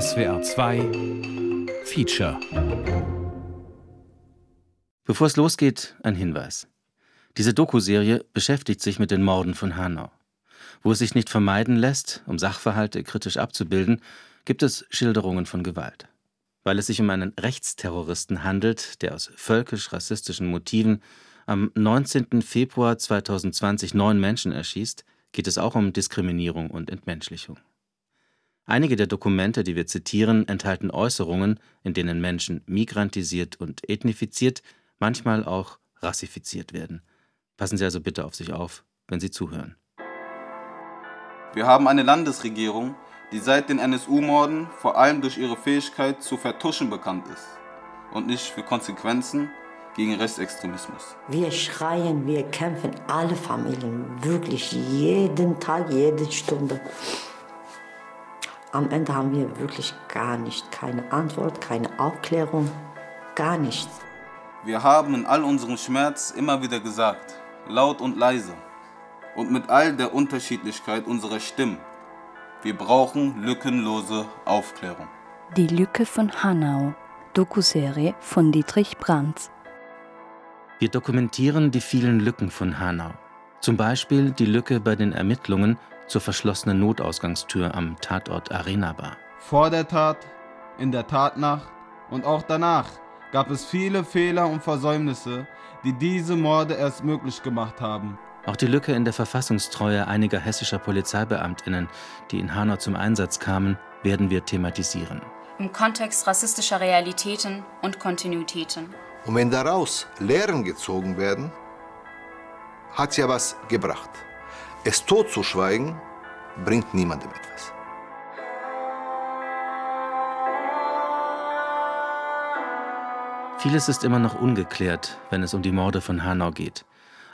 SWR 2 Feature. Bevor es losgeht, ein Hinweis. Diese Doku-Serie beschäftigt sich mit den Morden von Hanau. Wo es sich nicht vermeiden lässt, um Sachverhalte kritisch abzubilden, gibt es Schilderungen von Gewalt. Weil es sich um einen Rechtsterroristen handelt, der aus völkisch-rassistischen Motiven am 19. Februar 2020 neun Menschen erschießt, geht es auch um Diskriminierung und Entmenschlichung. Einige der Dokumente, die wir zitieren, enthalten Äußerungen, in denen Menschen migrantisiert und ethnifiziert, manchmal auch rassifiziert werden. Passen Sie also bitte auf sich auf, wenn Sie zuhören. Wir haben eine Landesregierung, die seit den NSU-Morden vor allem durch ihre Fähigkeit zu vertuschen bekannt ist und nicht für Konsequenzen gegen Rechtsextremismus. Wir schreien, wir kämpfen, alle Familien, wirklich jeden Tag, jede Stunde. Am Ende haben wir wirklich gar nicht, keine Antwort, keine Aufklärung, gar nichts. Wir haben in all unserem Schmerz immer wieder gesagt, laut und leise und mit all der Unterschiedlichkeit unserer Stimmen, wir brauchen lückenlose Aufklärung. Die Lücke von Hanau, Dokuserie von Dietrich Brandt. Wir dokumentieren die vielen Lücken von Hanau. Zum Beispiel die Lücke bei den Ermittlungen zur verschlossenen Notausgangstür am Tatort Arena Bar. Vor der Tat, in der Tatnacht und auch danach gab es viele Fehler und Versäumnisse, die diese Morde erst möglich gemacht haben. Auch die Lücke in der Verfassungstreue einiger hessischer Polizeibeamtinnen, die in Hanau zum Einsatz kamen, werden wir thematisieren. Im Kontext rassistischer Realitäten und Kontinuitäten. Und wenn daraus Lehren gezogen werden, hat es ja was gebracht. Es totzuschweigen bringt niemandem etwas. Vieles ist immer noch ungeklärt, wenn es um die Morde von Hanau geht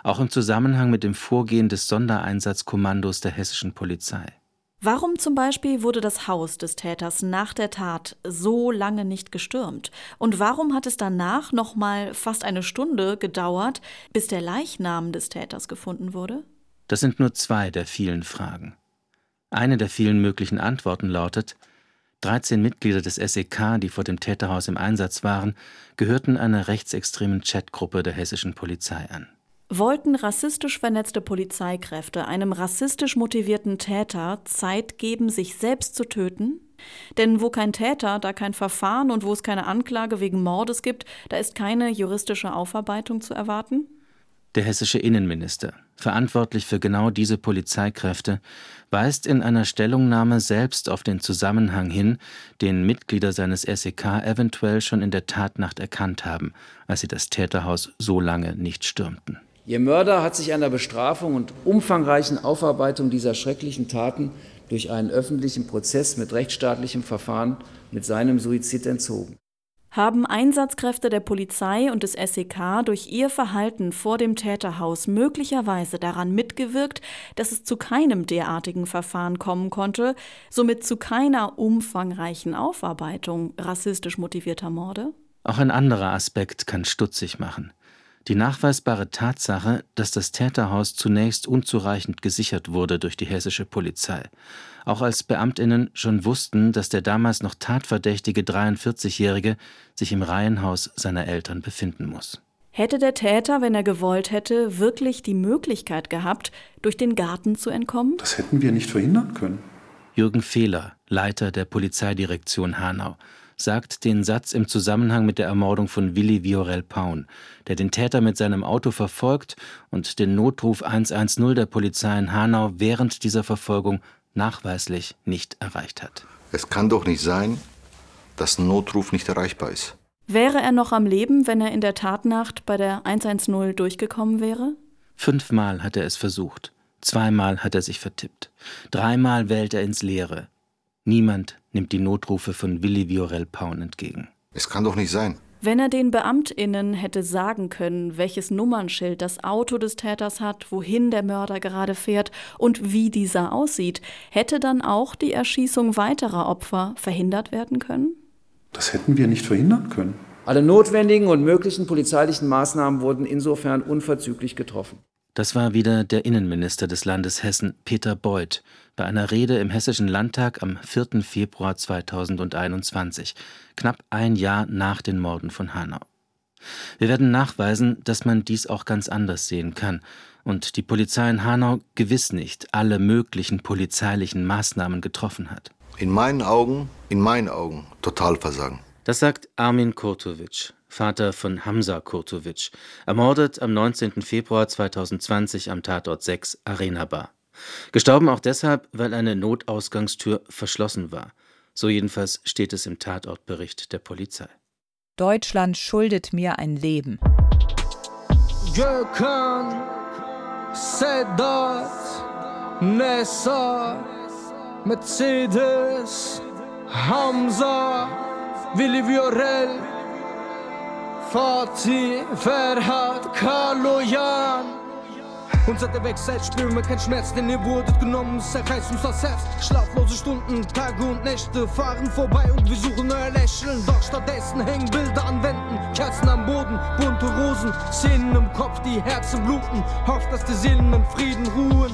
auch im Zusammenhang mit dem Vorgehen des Sondereinsatzkommandos der hessischen Polizei. Warum zum Beispiel wurde das Haus des Täters nach der Tat so lange nicht gestürmt? Und warum hat es danach noch mal fast eine Stunde gedauert, bis der Leichnam des Täters gefunden wurde? Das sind nur zwei der vielen Fragen. Eine der vielen möglichen Antworten lautet, 13 Mitglieder des SEK, die vor dem Täterhaus im Einsatz waren, gehörten einer rechtsextremen Chatgruppe der hessischen Polizei an. Wollten rassistisch vernetzte Polizeikräfte einem rassistisch motivierten Täter Zeit geben, sich selbst zu töten? Denn wo kein Täter, da kein Verfahren und wo es keine Anklage wegen Mordes gibt, da ist keine juristische Aufarbeitung zu erwarten? Der hessische Innenminister, verantwortlich für genau diese Polizeikräfte, weist in einer Stellungnahme selbst auf den Zusammenhang hin, den Mitglieder seines SEK eventuell schon in der Tatnacht erkannt haben, als sie das Täterhaus so lange nicht stürmten. Ihr Mörder hat sich einer Bestrafung und umfangreichen Aufarbeitung dieser schrecklichen Taten durch einen öffentlichen Prozess mit rechtsstaatlichem Verfahren mit seinem Suizid entzogen. Haben Einsatzkräfte der Polizei und des SEK durch ihr Verhalten vor dem Täterhaus möglicherweise daran mitgewirkt, dass es zu keinem derartigen Verfahren kommen konnte, somit zu keiner umfangreichen Aufarbeitung rassistisch motivierter Morde? Auch ein anderer Aspekt kann stutzig machen. Die nachweisbare Tatsache, dass das Täterhaus zunächst unzureichend gesichert wurde durch die hessische Polizei, auch als Beamtinnen schon wussten, dass der damals noch tatverdächtige 43-Jährige sich im Reihenhaus seiner Eltern befinden muss. Hätte der Täter, wenn er gewollt hätte, wirklich die Möglichkeit gehabt, durch den Garten zu entkommen? Das hätten wir nicht verhindern können. Jürgen Fehler, Leiter der Polizeidirektion Hanau, sagt den Satz im Zusammenhang mit der Ermordung von Willi Viorel Paun, der den Täter mit seinem Auto verfolgt und den Notruf 110 der Polizei in Hanau während dieser Verfolgung nachweislich nicht erreicht hat. Es kann doch nicht sein, dass ein Notruf nicht erreichbar ist. Wäre er noch am Leben, wenn er in der Tatnacht bei der 110 durchgekommen wäre? Fünfmal hat er es versucht. Zweimal hat er sich vertippt. Dreimal wählt er ins Leere. Niemand nimmt die Notrufe von Willi Viorel Paun entgegen. Es kann doch nicht sein. Wenn er den BeamtInnen hätte sagen können, welches Nummernschild das Auto des Täters hat, wohin der Mörder gerade fährt und wie dieser aussieht, hätte dann auch die Erschießung weiterer Opfer verhindert werden können? Das hätten wir nicht verhindern können. Alle notwendigen und möglichen polizeilichen Maßnahmen wurden insofern unverzüglich getroffen. Das war wieder der Innenminister des Landes Hessen, Peter Beuth, bei einer Rede im Hessischen Landtag am 4. Februar 2021, knapp ein Jahr nach den Morden von Hanau. Wir werden nachweisen, dass man dies auch ganz anders sehen kann und die Polizei in Hanau gewiss nicht alle möglichen polizeilichen Maßnahmen getroffen hat. In meinen Augen, in meinen Augen, Totalversagen. Das sagt Armin Kurtovic, Vater von Hamza Kurtovic, ermordet am 19. Februar 2020 am Tatort 6 Arena Bar. Gestorben auch deshalb, weil eine Notausgangstür verschlossen war. So jedenfalls steht es im Tatortbericht der Polizei. Deutschland schuldet mir ein Leben. Gökhan, Sedat, Nessa, Mercedes, Hamza, Willi Viorel, Fatih, Ferhat, Kaloyan. Und seit der Wegzeit spüren wir keinen Schmerz, denn ihr wurdet genommen, es zerreißt uns das Herz. Schlaflose Stunden, Tage und Nächte fahren vorbei und wir suchen euer Lächeln. Doch stattdessen hängen Bilder an Wänden, Kerzen am Boden, bunte Rosen, Szenen im Kopf, die Herzen bluten. Hofft, dass die Seelen im Frieden ruhen.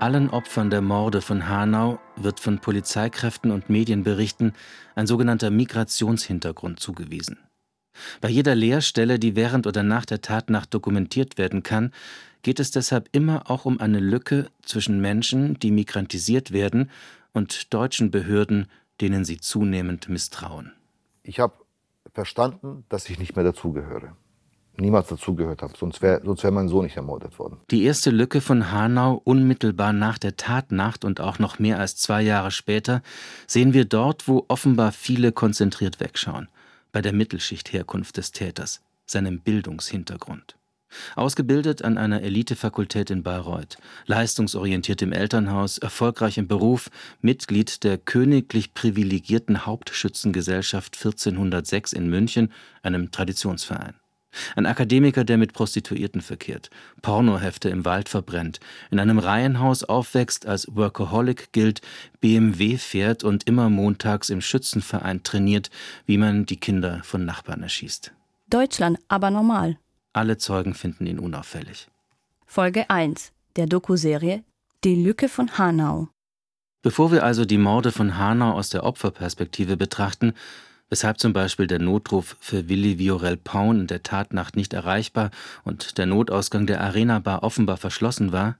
Allen Opfern der Morde von Hanau wird von Polizeikräften und Medienberichten ein sogenannter Migrationshintergrund zugewiesen. Bei jeder Leerstelle, die während oder nach der Tatnacht dokumentiert werden kann, geht es deshalb immer auch um eine Lücke zwischen Menschen, die migrantisiert werden, und deutschen Behörden, denen sie zunehmend misstrauen. Ich habe verstanden, dass ich nicht mehr dazugehöre. Niemals dazugehört habe, sonst wäre sonst wär mein Sohn nicht ermordet worden. Die erste Lücke von Hanau unmittelbar nach der Tatnacht und auch noch mehr als zwei Jahre später sehen wir dort, wo offenbar viele konzentriert wegschauen, bei der Mittelschichtherkunft des Täters, seinem Bildungshintergrund. Ausgebildet an einer Elitefakultät in Bayreuth, leistungsorientiert im Elternhaus, erfolgreich im Beruf, Mitglied der königlich privilegierten Hauptschützengesellschaft 1406 in München, einem Traditionsverein. Ein Akademiker, der mit Prostituierten verkehrt, Pornohefte im Wald verbrennt, in einem Reihenhaus aufwächst, als Workaholic gilt, BMW fährt und immer montags im Schützenverein trainiert, wie man die Kinder von Nachbarn erschießt. Deutschland aber normal. Alle Zeugen finden ihn unauffällig. Folge 1 der Dokuserie Die Lücke von Hanau. Bevor wir also die Morde von Hanau aus der Opferperspektive betrachten, weshalb zum Beispiel der Notruf für Willi Viorel Paun in der Tatnacht nicht erreichbar und der Notausgang der Arena-Bar offenbar verschlossen war,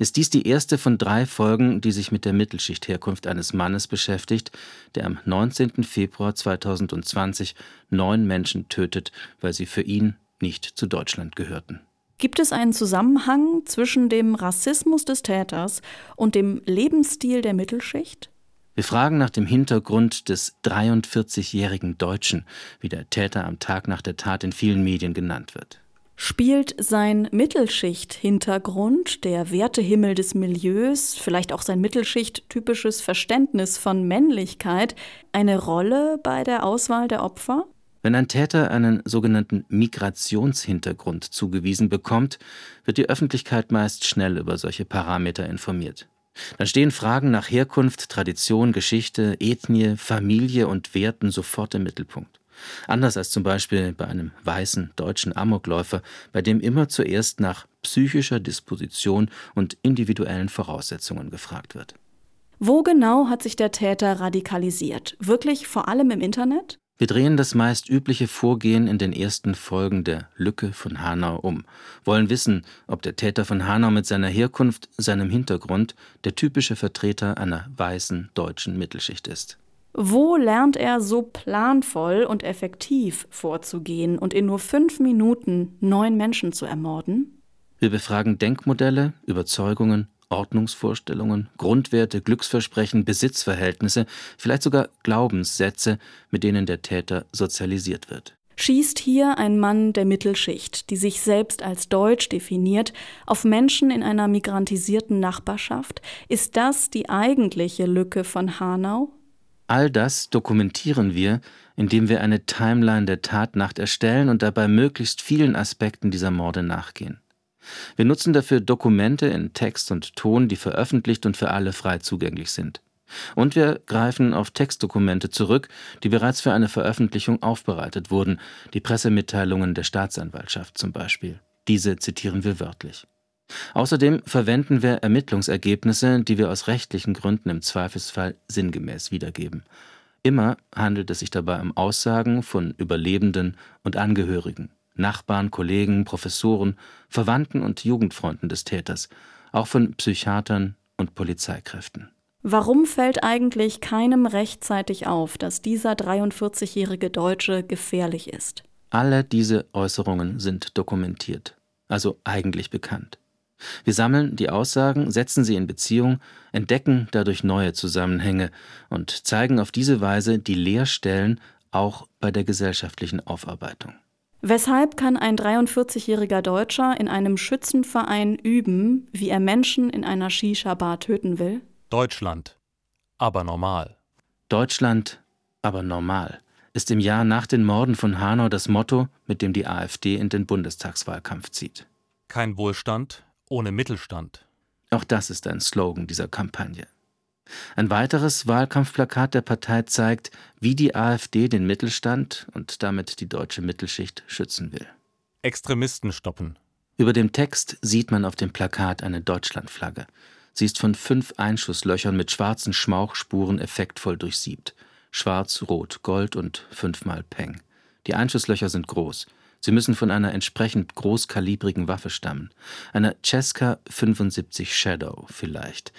ist dies die erste von drei Folgen, die sich mit der Mittelschichtherkunft eines Mannes beschäftigt, der am 19. Februar 2020 neun Menschen tötet, weil sie für ihn nicht zu Deutschland gehörten. Gibt es einen Zusammenhang zwischen dem Rassismus des Täters und dem Lebensstil der Mittelschicht? Wir fragen nach dem Hintergrund des 43-jährigen Deutschen, wie der Täter am Tag nach der Tat in vielen Medien genannt wird. Spielt sein Mittelschicht-Hintergrund, der Wertehimmel des Milieus, vielleicht auch sein Mittelschicht-typisches Verständnis von Männlichkeit, eine Rolle bei der Auswahl der Opfer? Wenn ein Täter einen sogenannten Migrationshintergrund zugewiesen bekommt, wird die Öffentlichkeit meist schnell über solche Parameter informiert. Dann stehen Fragen nach Herkunft, Tradition, Geschichte, Ethnie, Familie und Werten sofort im Mittelpunkt. Anders als zum Beispiel bei einem weißen deutschen Amokläufer, bei dem immer zuerst nach psychischer Disposition und individuellen Voraussetzungen gefragt wird. Wo genau hat sich der Täter radikalisiert? Wirklich vor allem im Internet? Wir drehen das meist übliche Vorgehen in den ersten Folgen der Lücke von Hanau um, wollen wissen, ob der Täter von Hanau mit seiner Herkunft, seinem Hintergrund der typische Vertreter einer weißen deutschen Mittelschicht ist. Wo lernt er so planvoll und effektiv vorzugehen und in nur fünf Minuten neun Menschen zu ermorden? Wir befragen Denkmodelle, Überzeugungen, Ordnungsvorstellungen, Grundwerte, Glücksversprechen, Besitzverhältnisse, vielleicht sogar Glaubenssätze, mit denen der Täter sozialisiert wird. Schießt hier ein Mann der Mittelschicht, die sich selbst als deutsch definiert, auf Menschen in einer migrantisierten Nachbarschaft? Ist das die eigentliche Lücke von Hanau? All das dokumentieren wir, indem wir eine Timeline der Tatnacht erstellen und dabei möglichst vielen Aspekten dieser Morde nachgehen. Wir nutzen dafür Dokumente in Text und Ton, die veröffentlicht und für alle frei zugänglich sind. Und wir greifen auf Textdokumente zurück, die bereits für eine Veröffentlichung aufbereitet wurden, die Pressemitteilungen der Staatsanwaltschaft zum Beispiel. Diese zitieren wir wörtlich. Außerdem verwenden wir Ermittlungsergebnisse, die wir aus rechtlichen Gründen im Zweifelsfall sinngemäß wiedergeben. Immer handelt es sich dabei um Aussagen von Überlebenden und Angehörigen, Nachbarn, Kollegen, Professoren, Verwandten und Jugendfreunden des Täters, auch von Psychiatern und Polizeikräften. Warum fällt eigentlich keinem rechtzeitig auf, dass dieser 43-jährige Deutsche gefährlich ist? Alle diese Äußerungen sind dokumentiert, also eigentlich bekannt. Wir sammeln die Aussagen, setzen sie in Beziehung, entdecken dadurch neue Zusammenhänge und zeigen auf diese Weise die Leerstellen auch bei der gesellschaftlichen Aufarbeitung. Weshalb kann ein 43-jähriger Deutscher in einem Schützenverein üben, wie er Menschen in einer Shisha-Bar töten will? Deutschland. Aber normal. Deutschland, aber normal ist im Jahr nach den Morden von Hanau das Motto, mit dem die AfD in den Bundestagswahlkampf zieht. Kein Wohlstand ohne Mittelstand. Auch das ist ein Slogan dieser Kampagne. Ein weiteres Wahlkampfplakat der Partei zeigt, wie die AfD den Mittelstand und damit die deutsche Mittelschicht schützen will. Extremisten stoppen. Über dem Text sieht man auf dem Plakat eine Deutschlandflagge. Sie ist von fünf Einschusslöchern mit schwarzen Schmauchspuren effektvoll durchsiebt. Schwarz, Rot, Gold und fünfmal Peng. Die Einschusslöcher sind groß. Sie müssen von einer entsprechend großkalibrigen Waffe stammen. Einer Cesca 75 Shadow vielleicht,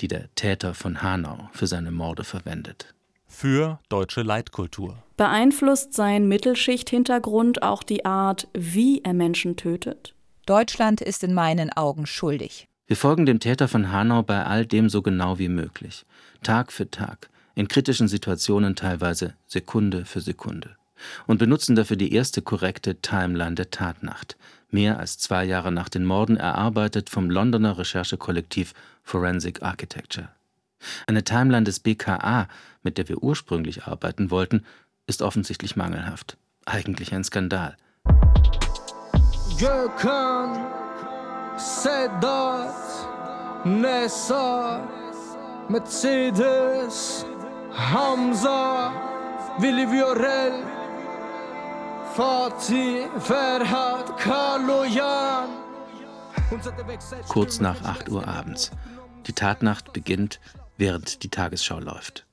die der Täter von Hanau für seine Morde verwendet. Für deutsche Leitkultur. Beeinflusst sein Mittelschicht-Hintergrund auch die Art, wie er Menschen tötet? Deutschland ist in meinen Augen schuldig. Wir folgen dem Täter von Hanau bei all dem so genau wie möglich. Tag für Tag, in kritischen Situationen teilweise Sekunde für Sekunde. Und benutzen dafür die erste korrekte Timeline der Tatnacht, mehr als zwei Jahre nach den Morden erarbeitet vom Londoner Recherchekollektiv Forensic Architecture. Eine Timeline des BKA, mit der wir ursprünglich arbeiten wollten, ist offensichtlich mangelhaft. Eigentlich ein Skandal. Gökhan, Sedat, Nessa, Mercedes, Hamza, Willi Viorel. Kurz nach 8 Uhr abends. Die Tatnacht beginnt, während die Tagesschau läuft.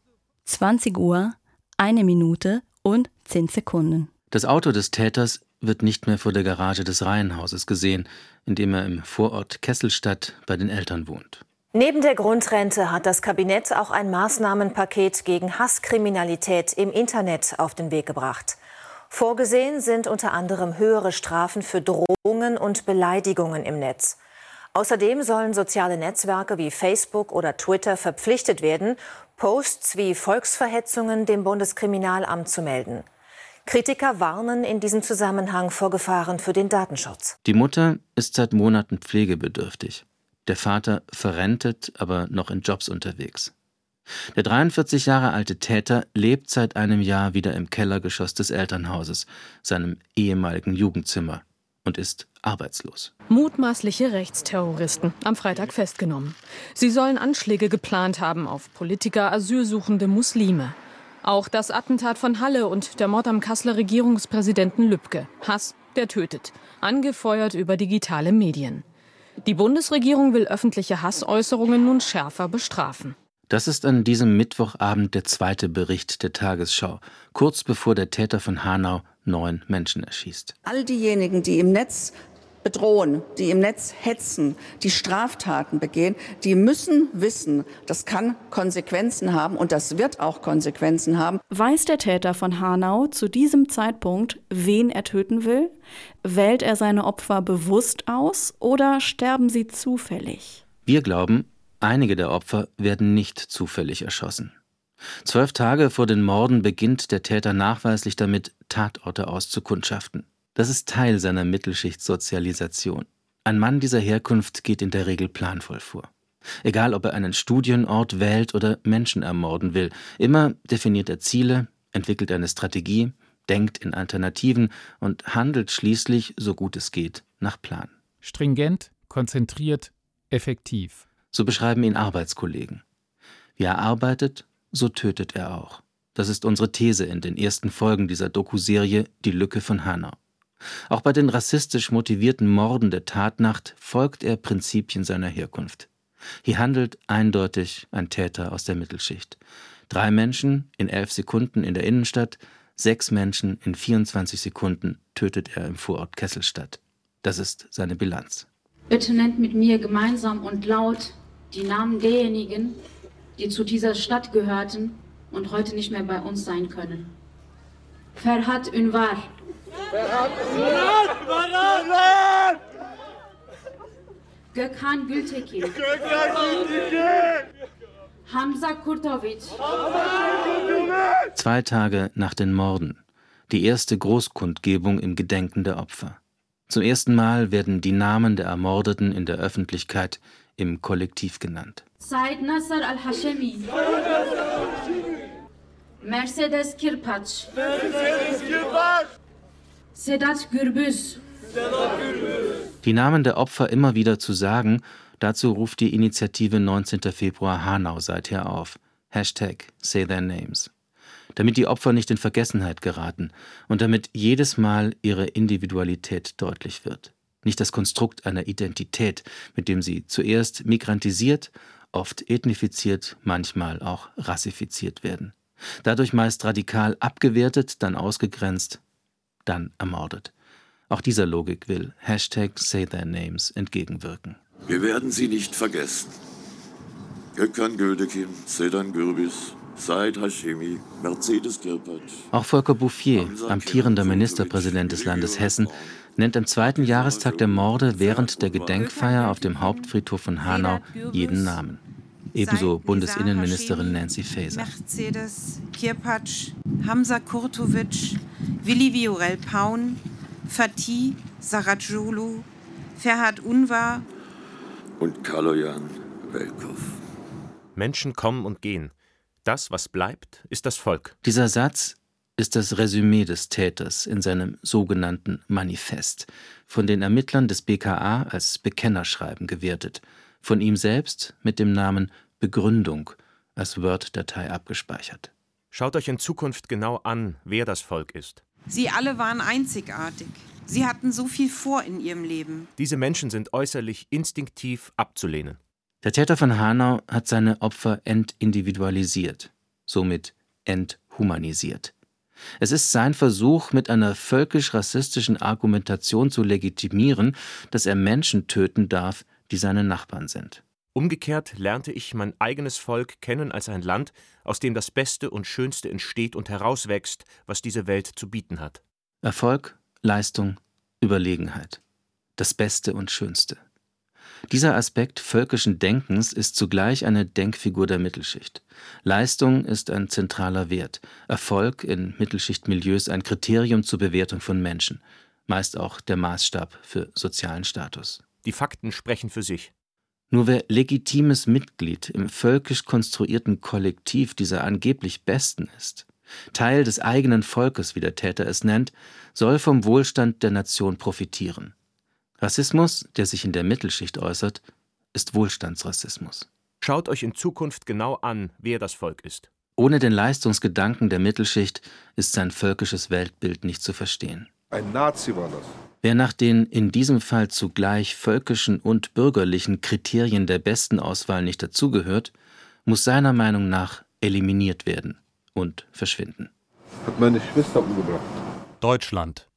20 Uhr, eine Minute und 10 Sekunden. Das Auto des Täters wird nicht mehr vor der Garage des Reihenhauses gesehen, in dem er im Vorort Kesselstadt bei den Eltern wohnt. Neben der Grundrente hat das Kabinett auch ein Maßnahmenpaket gegen Hasskriminalität im Internet auf den Weg gebracht. Vorgesehen sind unter anderem höhere Strafen für Drohungen und Beleidigungen im Netz. Außerdem sollen soziale Netzwerke wie Facebook oder Twitter verpflichtet werden, Posts wie Volksverhetzungen dem Bundeskriminalamt zu melden. Kritiker warnen in diesem Zusammenhang vor Gefahren für den Datenschutz. Die Mutter ist seit Monaten pflegebedürftig. Der Vater verrentet, aber noch in Jobs unterwegs. Der 43 Jahre alte Täter lebt seit einem Jahr wieder im Kellergeschoss des Elternhauses, seinem ehemaligen Jugendzimmer, und ist arbeitslos. Mutmaßliche Rechtsterroristen am Freitag festgenommen. Sie sollen Anschläge geplant haben auf Politiker, asylsuchende Muslime. Auch das Attentat von Halle und der Mord am Kasseler Regierungspräsidenten Lübcke. Hass, der tötet. Angefeuert über digitale Medien. Die Bundesregierung will öffentliche Hassäußerungen nun schärfer bestrafen. Das ist an diesem Mittwochabend der zweite Bericht der Tagesschau, kurz bevor der Täter von Hanau neun Menschen erschießt. All diejenigen, die im Netz bedrohen, die im Netz hetzen, die Straftaten begehen, die müssen wissen, das kann Konsequenzen haben und das wird auch Konsequenzen haben. Weiß der Täter von Hanau zu diesem Zeitpunkt, wen er töten will? Wählt er seine Opfer bewusst aus oder sterben sie zufällig? Wir glauben, einige der Opfer werden nicht zufällig erschossen. Zwölf Tage vor den Morden beginnt der Täter nachweislich damit, Tatorte auszukundschaften. Das ist Teil seiner Mittelschichtssozialisation. Ein Mann dieser Herkunft geht in der Regel planvoll vor. Egal, ob er einen Studienort wählt oder Menschen ermorden will, immer definiert er Ziele, entwickelt eine Strategie, denkt in Alternativen und handelt schließlich, so gut es geht, nach Plan. Stringent, konzentriert, effektiv. So beschreiben ihn Arbeitskollegen. Wie er arbeitet, so tötet er auch. Das ist unsere These in den ersten Folgen dieser Dokuserie Die Lücke von Hanau. Auch bei den rassistisch motivierten Morden der Tatnacht folgt er Prinzipien seiner Herkunft. Hier handelt eindeutig ein Täter aus der Mittelschicht. Drei Menschen in elf Sekunden in der Innenstadt, sechs Menschen in 24 Sekunden tötet er im Vorort Kesselstadt. Das ist seine Bilanz. Bitte nennt mit mir gemeinsam und laut die Namen derjenigen, die zu dieser Stadt gehörten und heute nicht mehr bei uns sein können. Ferhat Ünvar. Ferhat Ünvar! Gökhan Gültekin. Gökhan Gültekin! Hamza Kurtovic. Zwei Tage nach den Morden. Die erste Großkundgebung im Gedenken der Opfer. Zum ersten Mal werden die Namen der Ermordeten in der Öffentlichkeit im Kollektiv genannt. Said Nasser al-Hashemi. Mercedes Kirpac. Sedat Gürbüz. Die Namen der Opfer immer wieder zu sagen, dazu ruft die Initiative 19. Februar Hanau seither auf. Hashtag Say Their Names. Damit die Opfer nicht in Vergessenheit geraten und damit jedes Mal ihre Individualität deutlich wird. Nicht das Konstrukt einer Identität, mit dem sie zuerst migrantisiert, oft ethnifiziert, manchmal auch rassifiziert werden. Dadurch meist radikal abgewertet, dann ausgegrenzt, dann ermordet. Auch dieser Logik will Hashtag Say Their Names entgegenwirken. Wir werden sie nicht vergessen. Gökhan Gültekin, Sedan Gürbis, Said Hashemi, Mercedes Kirpert. Auch Volker Bouffier, amtierender Ministerpräsident des Landes Hessen, nennt am zweiten Jahrestag der Morde während der Gedenkfeier auf dem Hauptfriedhof von Hanau jeden Namen. Ebenso Bundesinnenministerin Nancy Faeser. Mercedes Kirpatsch, Hamza Kurtovic, Willi Viorel Paun, Fatih Sarajulu, Ferhat Unvar und Kaloyan Welkow. Menschen kommen und gehen. Das, was bleibt, ist das Volk. Dieser Satz ist das Resümee des Täters in seinem sogenannten Manifest, von den Ermittlern des BKA als Bekennerschreiben gewertet, von ihm selbst mit dem Namen Begründung als Word-Datei abgespeichert. Schaut euch in Zukunft genau an, wer das Volk ist. Sie alle waren einzigartig. Sie hatten so viel vor in ihrem Leben. Diese Menschen sind äußerlich instinktiv abzulehnen. Der Täter von Hanau hat seine Opfer entindividualisiert, somit enthumanisiert. Es ist sein Versuch, mit einer völkisch-rassistischen Argumentation zu legitimieren, dass er Menschen töten darf, die seine Nachbarn sind. Umgekehrt lernte ich mein eigenes Volk kennen als ein Land, aus dem das Beste und Schönste entsteht und herauswächst, was diese Welt zu bieten hat. Erfolg, Leistung, Überlegenheit. Das Beste und Schönste. Dieser Aspekt völkischen Denkens ist zugleich eine Denkfigur der Mittelschicht. Leistung ist ein zentraler Wert, Erfolg in Mittelschichtmilieus ein Kriterium zur Bewertung von Menschen, meist auch der Maßstab für sozialen Status. Die Fakten sprechen für sich. Nur wer legitimes Mitglied im völkisch konstruierten Kollektiv dieser angeblich Besten ist, Teil des eigenen Volkes, wie der Täter es nennt, soll vom Wohlstand der Nation profitieren. Rassismus, der sich in der Mittelschicht äußert, ist Wohlstandsrassismus. Schaut euch in Zukunft genau an, wer das Volk ist. Ohne den Leistungsgedanken der Mittelschicht ist sein völkisches Weltbild nicht zu verstehen. Ein Nazi war das. Wer nach den in diesem Fall zugleich völkischen und bürgerlichen Kriterien der besten Auswahl nicht dazugehört, muss seiner Meinung nach eliminiert werden und verschwinden. Hat meine Schwester umgebracht. Deutschland.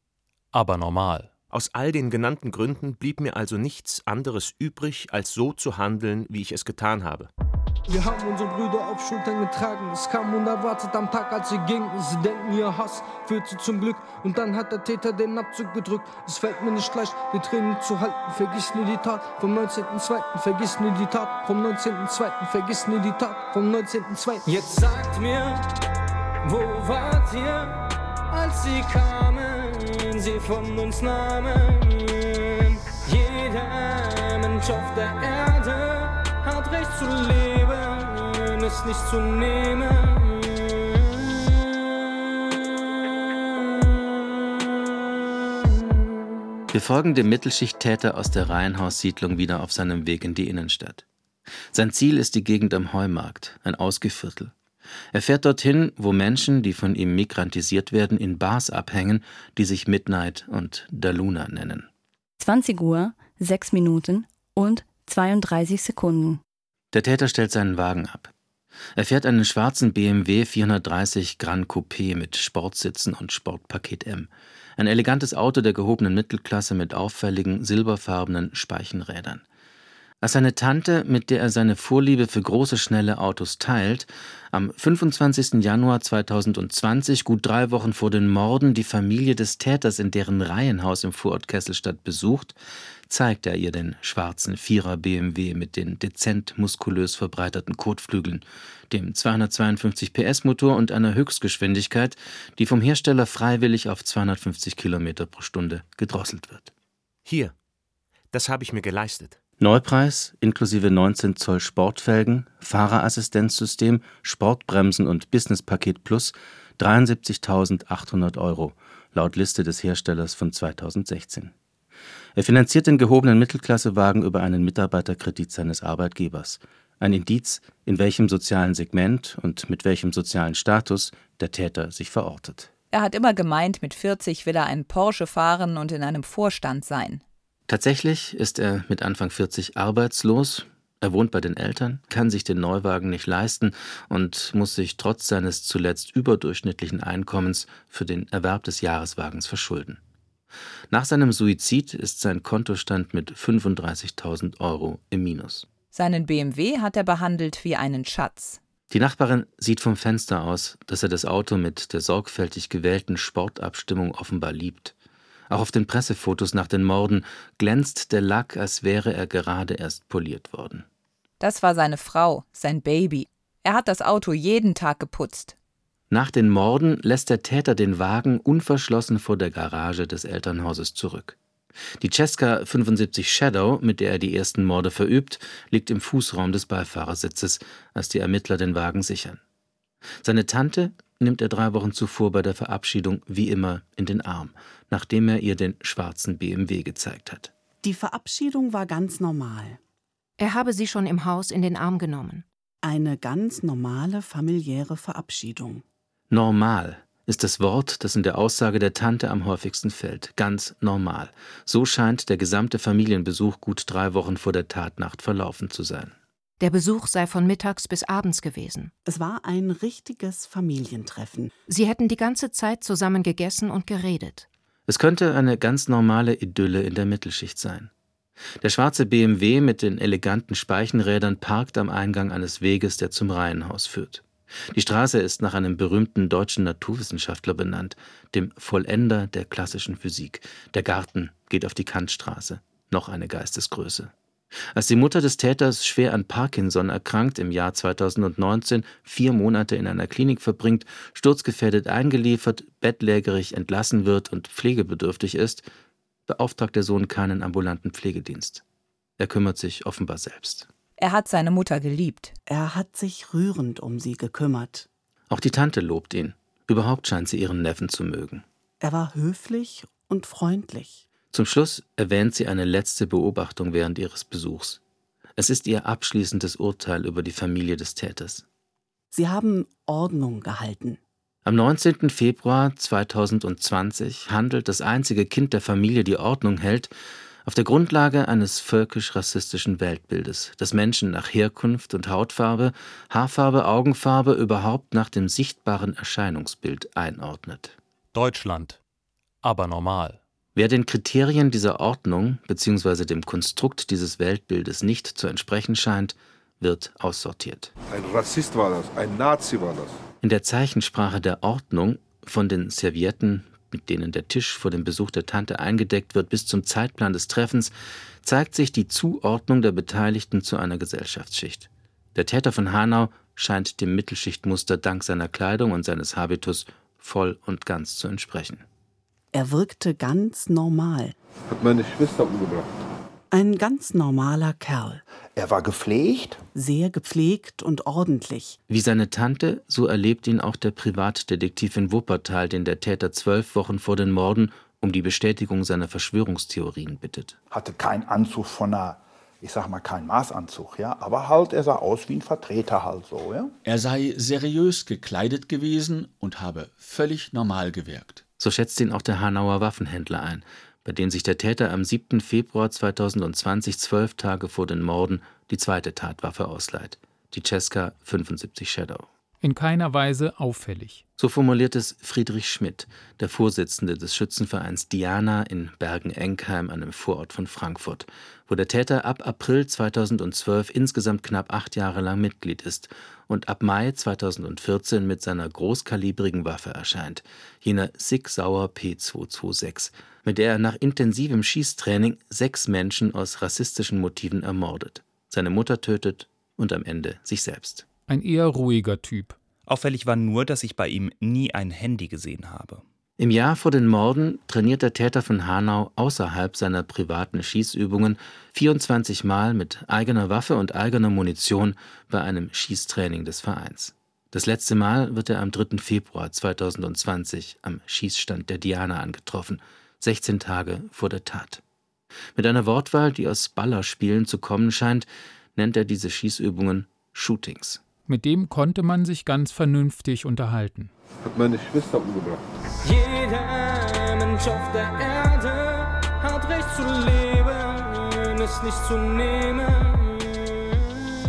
Aber normal. Aus all den genannten Gründen blieb mir also nichts anderes übrig, als so zu handeln, wie ich es getan habe. Wir haben unsere Brüder auf Schultern getragen. Es kam unerwartet am Tag, als sie gingen. Sie denken, ihr Hass führt sie zum Glück. Und dann hat der Täter den Abzug gedrückt. Es fällt mir nicht leicht, die Tränen zu halten. Vergiss nie die Tat vom 19.02. Vergiss nie die Tat vom 19.02. Vergiss nie die Tat vom 19.02. Jetzt sagt mir, wo wart ihr, als sie kamen, sie von uns nahmen? Jeder Mensch auf der Erde hat Recht zu leben, es nicht zu nehmen. Wir folgen dem Mittelschichttäter aus der Reihenhaussiedlung wieder auf seinem Weg in die Innenstadt. Sein Ziel ist die Gegend am Heumarkt, ein Ausgeviertel. Er fährt dorthin, wo Menschen, die von ihm migrantisiert werden, in Bars abhängen, die sich Midnight und Daluna nennen. 20 Uhr, 6 Minuten und 32 Sekunden. Der Täter stellt seinen Wagen ab. Er fährt einen schwarzen BMW 430 Grand Coupé mit Sportsitzen und Sportpaket M. Ein elegantes Auto der gehobenen Mittelklasse mit auffälligen silberfarbenen Speichenrädern. Als seine Tante, mit der er seine Vorliebe für große, schnelle Autos teilt, am 25. Januar 2020, gut drei Wochen vor den Morden, die Familie des Täters in deren Reihenhaus im Vorort Kesselstadt besucht, zeigt er ihr den schwarzen Vierer BMW mit den dezent muskulös verbreiterten Kotflügeln, dem 252 PS Motor und einer Höchstgeschwindigkeit, die vom Hersteller freiwillig auf 250 km pro Stunde gedrosselt wird. Hier, das habe ich mir geleistet. Neupreis inklusive 19 Zoll Sportfelgen, Fahrerassistenzsystem, Sportbremsen und Businesspaket Plus 73.800 Euro, laut Liste des Herstellers von 2016. Er finanziert den gehobenen Mittelklassewagen über einen Mitarbeiterkredit seines Arbeitgebers. Ein Indiz, in welchem sozialen Segment und mit welchem sozialen Status der Täter sich verortet. Er hat immer gemeint, mit 40 will er einen Porsche fahren und in einem Vorstand sein. Tatsächlich ist er mit Anfang 40 arbeitslos. Er wohnt bei den Eltern, kann sich den Neuwagen nicht leisten und muss sich trotz seines zuletzt überdurchschnittlichen Einkommens für den Erwerb des Jahreswagens verschulden. Nach seinem Suizid ist sein Kontostand mit 35.000 Euro im Minus. Seinen BMW hat er behandelt wie einen Schatz. Die Nachbarin sieht vom Fenster aus, dass er das Auto mit der sorgfältig gewählten Sportabstimmung offenbar liebt. Auch auf den Pressefotos nach den Morden glänzt der Lack, als wäre er gerade erst poliert worden. Das war seine Frau, sein Baby. Er hat das Auto jeden Tag geputzt. Nach den Morden lässt der Täter den Wagen unverschlossen vor der Garage des Elternhauses zurück. Die Cesca 75 Shadow, mit der er die ersten Morde verübt, liegt im Fußraum des Beifahrersitzes, als die Ermittler den Wagen sichern. Seine Tante nimmt er drei Wochen zuvor bei der Verabschiedung wie immer in den Arm, nachdem er ihr den schwarzen BMW gezeigt hat. Die Verabschiedung war ganz normal. Er habe sie schon im Haus in den Arm genommen. Eine ganz normale familiäre Verabschiedung. Normal ist das Wort, das in der Aussage der Tante am häufigsten fällt. Ganz normal. So scheint der gesamte Familienbesuch gut drei Wochen vor der Tatnacht verlaufen zu sein. Der Besuch sei von mittags bis abends gewesen. Es war ein richtiges Familientreffen. Sie hätten die ganze Zeit zusammen gegessen und geredet. Es könnte eine ganz normale Idylle in der Mittelschicht sein. Der schwarze BMW mit den eleganten Speichenrädern parkt am Eingang eines Weges, der zum Reihenhaus führt. Die Straße ist nach einem berühmten deutschen Naturwissenschaftler benannt, dem Vollender der klassischen Physik. Der Garten geht auf die Kantstraße, noch eine Geistesgröße. Als die Mutter des Täters schwer an Parkinson erkrankt, im Jahr 2019 vier Monate in einer Klinik verbringt, sturzgefährdet eingeliefert, bettlägerig entlassen wird und pflegebedürftig ist, beauftragt der Sohn keinen ambulanten Pflegedienst. Er kümmert sich offenbar selbst. Er hat seine Mutter geliebt. Er hat sich rührend um sie gekümmert. Auch die Tante lobt ihn. Überhaupt scheint sie ihren Neffen zu mögen. Er war höflich und freundlich. Zum Schluss erwähnt sie eine letzte Beobachtung während ihres Besuchs. Es ist ihr abschließendes Urteil über die Familie des Täters. Sie haben Ordnung gehalten. Am 19. Februar 2020 handelt das einzige Kind der Familie, die Ordnung hält, auf der Grundlage eines völkisch-rassistischen Weltbildes, das Menschen nach Herkunft und Hautfarbe, Haarfarbe, Augenfarbe überhaupt nach dem sichtbaren Erscheinungsbild einordnet. Deutschland. Aber normal. Wer den Kriterien dieser Ordnung bzw. dem Konstrukt dieses Weltbildes nicht zu entsprechen scheint, wird aussortiert. Ein Rassist war das, ein Nazi war das. In der Zeichensprache der Ordnung, von den Servietten, mit denen der Tisch vor dem Besuch der Tante eingedeckt wird, bis zum Zeitplan des Treffens, zeigt sich die Zuordnung der Beteiligten zu einer Gesellschaftsschicht. Der Täter von Hanau scheint dem Mittelschichtmuster dank seiner Kleidung und seines Habitus voll und ganz zu entsprechen. Er wirkte ganz normal. Hat meine Schwester umgebracht. Ein ganz normaler Kerl. Er war gepflegt? Sehr gepflegt und ordentlich. Wie seine Tante, so erlebt ihn auch der Privatdetektiv in Wuppertal, den der Täter zwölf Wochen vor den Morden um die Bestätigung seiner Verschwörungstheorien bittet. Hatte keinen Anzug von einer ich sag mal, kein Maßanzug, ja, aber halt, er sah aus wie ein Vertreter halt so, ja. Er sei seriös gekleidet gewesen und habe völlig normal gewirkt. So schätzt ihn auch der Hanauer Waffenhändler ein, bei dem sich der Täter am 7. Februar 2020, zwölf Tage vor den Morden, die zweite Tatwaffe ausleiht, die Cesca 75 Shadow. In keiner Weise auffällig. So formuliert es Friedrich Schmidt, der Vorsitzende des Schützenvereins Diana in Bergen-Enkheim, einem Vorort von Frankfurt, wo der Täter ab April 2012 insgesamt knapp acht Jahre lang Mitglied ist und ab Mai 2014 mit seiner großkalibrigen Waffe erscheint, jener Sig Sauer P226, mit der er nach intensivem Schießtraining sechs Menschen aus rassistischen Motiven ermordet, seine Mutter tötet und am Ende sich selbst. Ein eher ruhiger Typ. Auffällig war nur, dass ich bei ihm nie ein Handy gesehen habe. Im Jahr vor den Morden trainiert der Täter von Hanau außerhalb seiner privaten Schießübungen 24 Mal mit eigener Waffe und eigener Munition bei einem Schießtraining des Vereins. Das letzte Mal wird er am 3. Februar 2020 am Schießstand der Diana angetroffen, 16 Tage vor der Tat. Mit einer Wortwahl, die aus Ballerspielen zu kommen scheint, nennt er diese Schießübungen Shootings. Mit dem konnte man sich ganz vernünftig unterhalten. Hat meine Schwester umgebracht. Jeder Mensch auf der Erde hat Recht zu leben, es nicht zu nehmen.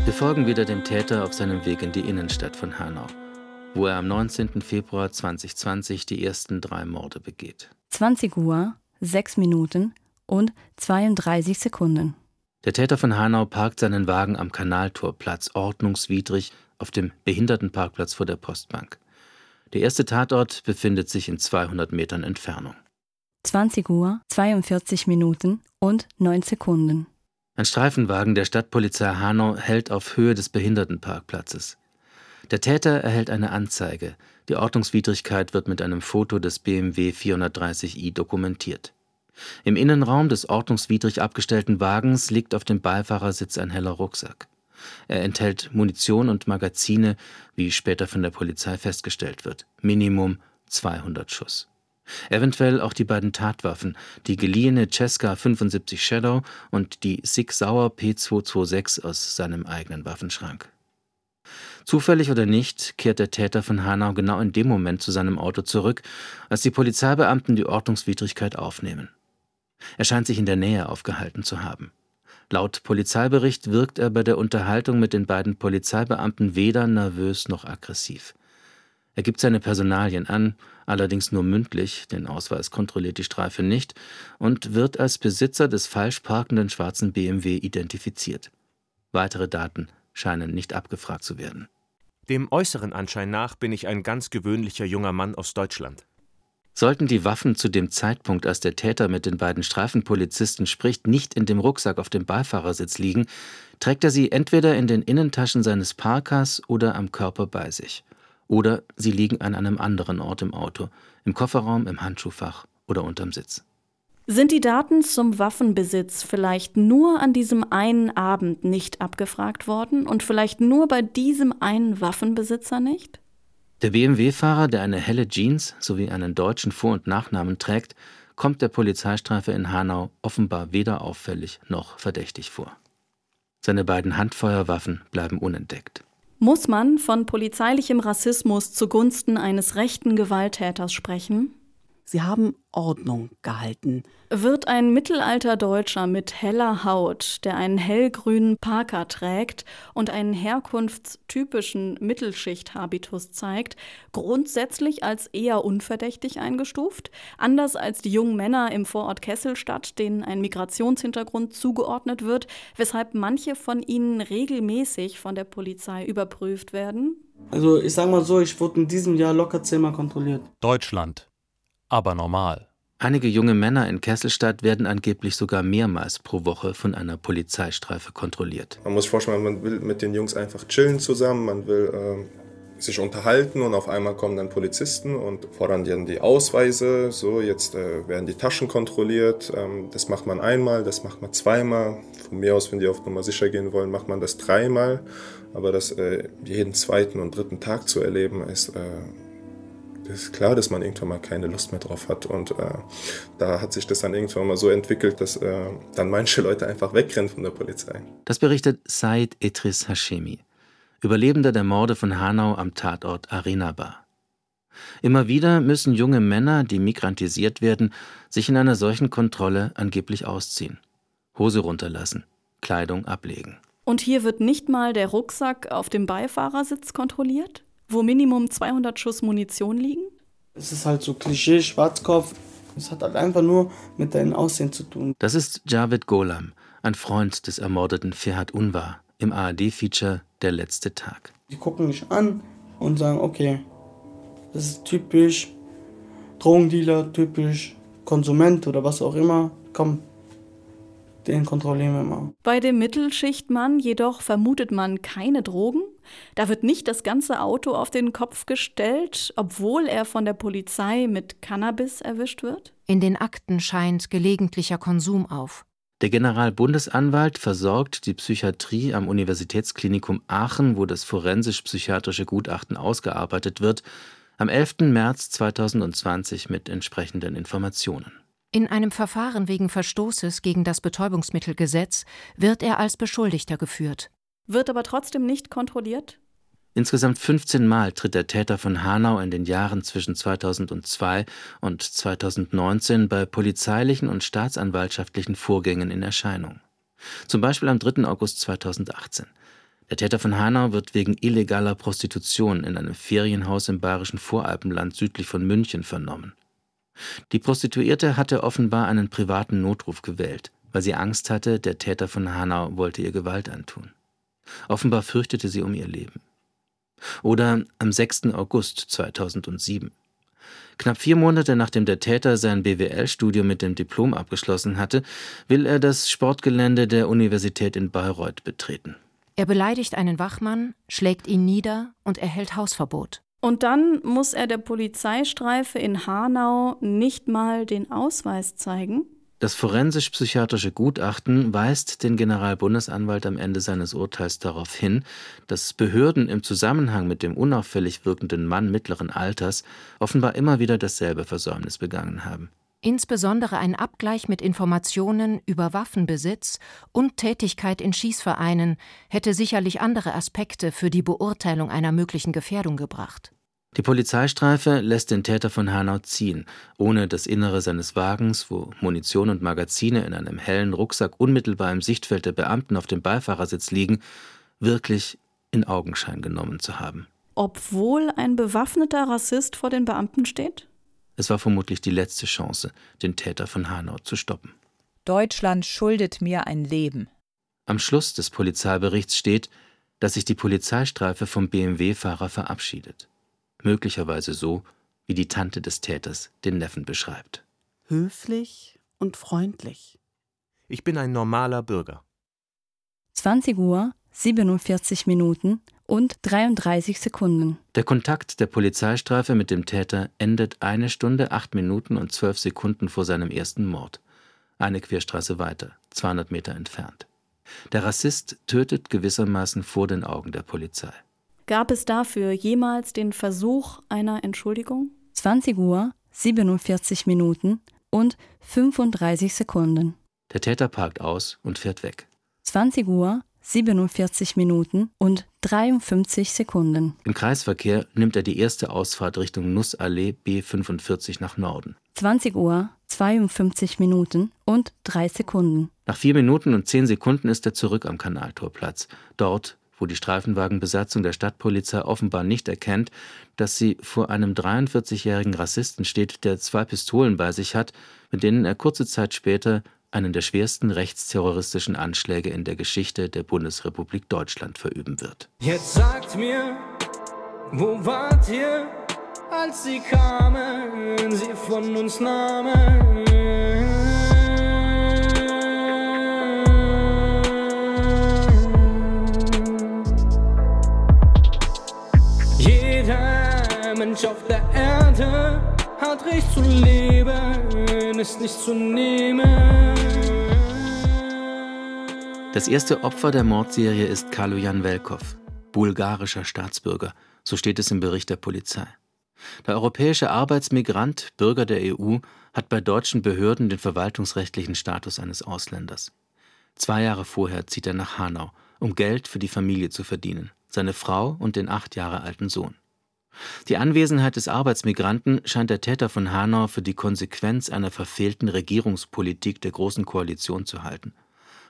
Wir folgen wieder dem Täter auf seinem Weg in die Innenstadt von Hanau, wo er am 19. Februar 2020 die ersten drei Morde begeht. 20 Uhr, 6 Minuten und 32 Sekunden. Der Täter von Hanau parkt seinen Wagen am Kanaltorplatz ordnungswidrig auf dem Behindertenparkplatz vor der Postbank. Der erste Tatort befindet sich in 200 Metern Entfernung. 20 Uhr, 42 Minuten und 9 Sekunden. Ein Streifenwagen der Stadtpolizei Hanau hält auf Höhe des Behindertenparkplatzes. Der Täter erhält eine Anzeige. Die Ordnungswidrigkeit wird mit einem Foto des BMW 430i dokumentiert. Im Innenraum des ordnungswidrig abgestellten Wagens liegt auf dem Beifahrersitz ein heller Rucksack. Er enthält Munition und Magazine, wie später von der Polizei festgestellt wird. Minimum 200 Schuss. Eventuell auch die beiden Tatwaffen, die geliehene Cesca 75 Shadow und die Sig Sauer P226 aus seinem eigenen Waffenschrank. Zufällig oder nicht, kehrt der Täter von Hanau genau in dem Moment zu seinem Auto zurück, als die Polizeibeamten die Ordnungswidrigkeit aufnehmen. Er scheint sich in der Nähe aufgehalten zu haben. Laut Polizeibericht wirkt er bei der Unterhaltung mit den beiden Polizeibeamten weder nervös noch aggressiv. Er gibt seine Personalien an, allerdings nur mündlich, den Ausweis kontrolliert die Streife nicht, und wird als Besitzer des falsch parkenden schwarzen BMW identifiziert. Weitere Daten scheinen nicht abgefragt zu werden. Dem äußeren Anschein nach bin ich ein ganz gewöhnlicher junger Mann aus Deutschland. Sollten die Waffen zu dem Zeitpunkt, als der Täter mit den beiden Streifenpolizisten spricht, nicht in dem Rucksack auf dem Beifahrersitz liegen, trägt er sie entweder in den Innentaschen seines Parkers oder am Körper bei sich. Oder sie liegen an einem anderen Ort im Auto, im Kofferraum, im Handschuhfach oder unterm Sitz. Sind die Daten zum Waffenbesitz vielleicht nur an diesem einen Abend nicht abgefragt worden und vielleicht nur bei diesem einen Waffenbesitzer nicht? Der BMW-Fahrer, der eine helle Jeans sowie einen deutschen Vor- und Nachnamen trägt, kommt der Polizeistreife in Hanau offenbar weder auffällig noch verdächtig vor. Seine beiden Handfeuerwaffen bleiben unentdeckt. Muss man von polizeilichem Rassismus zugunsten eines rechten Gewalttäters sprechen? Sie haben Ordnung gehalten. Wird ein Mittelalterdeutscher mit heller Haut, der einen hellgrünen Parker trägt und einen herkunftstypischen Mittelschicht-Habitus zeigt, grundsätzlich als eher unverdächtig eingestuft, anders als die jungen Männer im Vorort Kesselstadt, denen ein Migrationshintergrund zugeordnet wird, weshalb manche von ihnen regelmäßig von der Polizei überprüft werden? Also ich sag mal so, ich wurde in diesem Jahr locker zehnmal kontrolliert. Deutschland aber normal. Einige junge Männer in Kesselstadt werden angeblich sogar mehrmals pro Woche von einer Polizeistreife kontrolliert. Man muss sich vorstellen, man will mit den Jungs einfach chillen zusammen, man will äh, sich unterhalten und auf einmal kommen dann Polizisten und fordern dann die Ausweise. So, jetzt äh, werden die Taschen kontrolliert. Ähm, das macht man einmal, das macht man zweimal. Von mir aus, wenn die auf Nummer sicher gehen wollen, macht man das dreimal. Aber das äh, jeden zweiten und dritten Tag zu erleben, ist äh, Das ist klar, dass man irgendwann mal keine Lust mehr drauf hat. Und äh, da hat sich das dann irgendwann mal so entwickelt, dass äh, dann manche Leute einfach wegrennen von der Polizei. Das berichtet Said Etris Hashemi, Überlebender der Morde von Hanau am Tatort Arenaba. Immer wieder müssen junge Männer, die migrantisiert werden, sich in einer solchen Kontrolle angeblich ausziehen. Hose runterlassen, Kleidung ablegen. Und hier wird nicht mal der Rucksack auf dem Beifahrersitz kontrolliert, wo Minimum 200 Schuss Munition liegen? Es ist halt so Klischee, Schwarzkopf. Es hat halt einfach nur mit deinem Aussehen zu tun. Das ist Javed Golam, ein Freund des ermordeten Ferhat Unvar im ARD-Feature Der letzte Tag. Die gucken mich an und sagen, okay, das ist typisch Drogendealer, typisch Konsument oder was auch immer. Komm, den kontrollieren wir mal. Bei dem Mittelschichtmann jedoch vermutet man keine Drogen. Da wird nicht das ganze Auto auf den Kopf gestellt, obwohl er von der Polizei mit Cannabis erwischt wird. In den Akten scheint gelegentlicher Konsum auf. Der Generalbundesanwalt versorgt die Psychiatrie am Universitätsklinikum Aachen, wo das forensisch-psychiatrische Gutachten ausgearbeitet wird, am 11. März 2020 mit entsprechenden Informationen. In einem Verfahren wegen Verstoßes gegen das Betäubungsmittelgesetz wird er als Beschuldigter geführt. Wird aber trotzdem nicht kontrolliert? Insgesamt 15 Mal tritt der Täter von Hanau in den Jahren zwischen 2002 und 2019 bei polizeilichen und staatsanwaltschaftlichen Vorgängen in Erscheinung. Zum Beispiel am 3. August 2018. Der Täter von Hanau wird wegen illegaler Prostitution in einem Ferienhaus im bayerischen Voralpenland südlich von München vernommen. Die Prostituierte hatte offenbar einen privaten Notruf gewählt, weil sie Angst hatte, der Täter von Hanau wollte ihr Gewalt antun. Offenbar fürchtete sie um ihr Leben. Oder am 6. August 2007. Knapp vier Monate nachdem der Täter sein BWL-Studium mit dem Diplom abgeschlossen hatte, will er das Sportgelände der Universität in Bayreuth betreten. Er beleidigt einen Wachmann, schlägt ihn nieder und erhält Hausverbot. Und dann muss er der Polizeistreife in Hanau nicht mal den Ausweis zeigen? Das forensisch-psychiatrische Gutachten weist den Generalbundesanwalt am Ende seines Urteils darauf hin, dass Behörden im Zusammenhang mit dem unauffällig wirkenden Mann mittleren Alters offenbar immer wieder dasselbe Versäumnis begangen haben. Insbesondere ein Abgleich mit Informationen über Waffenbesitz und Tätigkeit in Schießvereinen hätte sicherlich andere Aspekte für die Beurteilung einer möglichen Gefährdung gebracht. Die Polizeistreife lässt den Täter von Hanau ziehen, ohne das Innere seines Wagens, wo Munition und Magazine in einem hellen Rucksack unmittelbar im Sichtfeld der Beamten auf dem Beifahrersitz liegen, wirklich in Augenschein genommen zu haben. Obwohl ein bewaffneter Rassist vor den Beamten steht? Es war vermutlich die letzte Chance, den Täter von Hanau zu stoppen. Deutschland schuldet mir ein Leben. Am Schluss des Polizeiberichts steht, dass sich die Polizeistreife vom BMW-Fahrer verabschiedet. Möglicherweise so, wie die Tante des Täters den Neffen beschreibt. Höflich und freundlich. Ich bin ein normaler Bürger. 20 Uhr, 47 Minuten und 33 Sekunden. Der Kontakt der Polizeistreife mit dem Täter endet eine Stunde, acht Minuten und zwölf Sekunden vor seinem ersten Mord. Eine Querstraße weiter, 200 Meter entfernt. Der Rassist tötet gewissermaßen vor den Augen der Polizei. Gab es dafür jemals den Versuch einer Entschuldigung? 20 Uhr, 47 Minuten und 35 Sekunden. Der Täter parkt aus und fährt weg. 20 Uhr, 47 Minuten und 53 Sekunden. Im Kreisverkehr nimmt er die erste Ausfahrt Richtung Nussallee B45 nach Norden. 20 Uhr, 52 Minuten und 3 Sekunden. Nach 4 Minuten und 10 Sekunden ist er zurück am Kanaltorplatz. Dort, wo die Streifenwagenbesatzung der Stadtpolizei offenbar nicht erkennt, dass sie vor einem 43-jährigen Rassisten steht, der zwei Pistolen bei sich hat, mit denen er kurze Zeit später einen der schwersten rechtsterroristischen Anschläge in der Geschichte der Bundesrepublik Deutschland verüben wird. Jetzt sagt mir, wo wart ihr, als sie kamen, sie von uns nahmen? Jeder Mensch auf der Erde hat Recht zu leben, ist nicht zu nehmen. Das erste Opfer der Mordserie ist Kaloyan Velkov, bulgarischer Staatsbürger, so steht es im Bericht der Polizei. Der europäische Arbeitsmigrant, Bürger der EU, hat bei deutschen Behörden den verwaltungsrechtlichen Status eines Ausländers. Zwei Jahre vorher zieht er nach Hanau, um Geld für die Familie zu verdienen, seine Frau und den acht Jahre alten Sohn. Die Anwesenheit des Arbeitsmigranten scheint der Täter von Hanau für die Konsequenz einer verfehlten Regierungspolitik der Großen Koalition zu halten.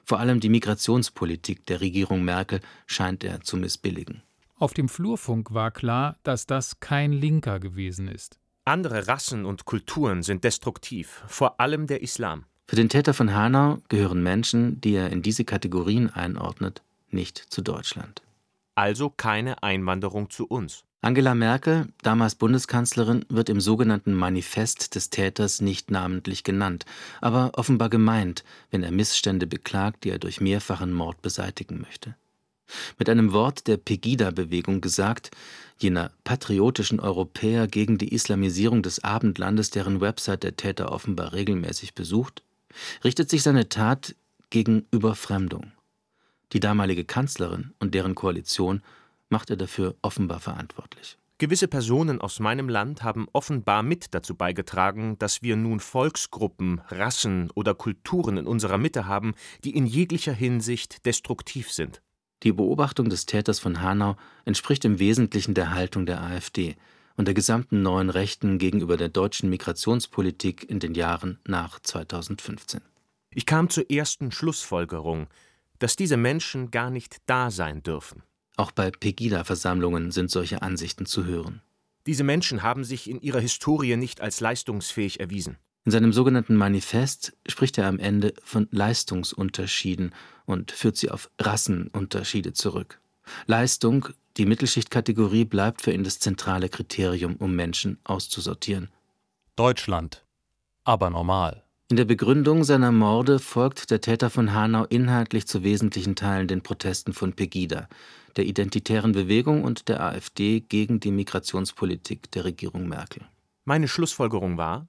Vor allem die Migrationspolitik der Regierung Merkel scheint er zu missbilligen. Auf dem Flurfunk war klar, dass das kein Linker gewesen ist. Andere Rassen und Kulturen sind destruktiv, vor allem der Islam. Für den Täter von Hanau gehören Menschen, die er in diese Kategorien einordnet, nicht zu Deutschland. Also keine Einwanderung zu uns. Angela Merkel, damals Bundeskanzlerin, wird im sogenannten Manifest des Täters nicht namentlich genannt, aber offenbar gemeint, wenn er Missstände beklagt, die er durch mehrfachen Mord beseitigen möchte. Mit einem Wort der Pegida-Bewegung gesagt, jener patriotischen Europäer gegen die Islamisierung des Abendlandes, deren Website der Täter offenbar regelmäßig besucht, richtet sich seine Tat gegen Überfremdung. Die damalige Kanzlerin und deren Koalition macht er dafür offenbar verantwortlich. Gewisse Personen aus meinem Land haben offenbar mit dazu beigetragen, dass wir nun Volksgruppen, Rassen oder Kulturen in unserer Mitte haben, die in jeglicher Hinsicht destruktiv sind. Die Beobachtung des Täters von Hanau entspricht im Wesentlichen der Haltung der AfD und der gesamten neuen Rechten gegenüber der deutschen Migrationspolitik in den Jahren nach 2015. Ich kam zur ersten Schlussfolgerung, dass diese Menschen gar nicht da sein dürfen. Auch bei Pegida-Versammlungen sind solche Ansichten zu hören. Diese Menschen haben sich in ihrer Historie nicht als leistungsfähig erwiesen. In seinem sogenannten Manifest spricht er am Ende von Leistungsunterschieden und führt sie auf Rassenunterschiede zurück. Leistung, die Mittelschichtkategorie, bleibt für ihn das zentrale Kriterium, um Menschen auszusortieren. Deutschland. Aber normal. In der Begründung seiner Morde folgt der Täter von Hanau inhaltlich zu wesentlichen Teilen den Protesten von Pegida, der identitären Bewegung und der AfD gegen die Migrationspolitik der Regierung Merkel. Meine Schlussfolgerung war,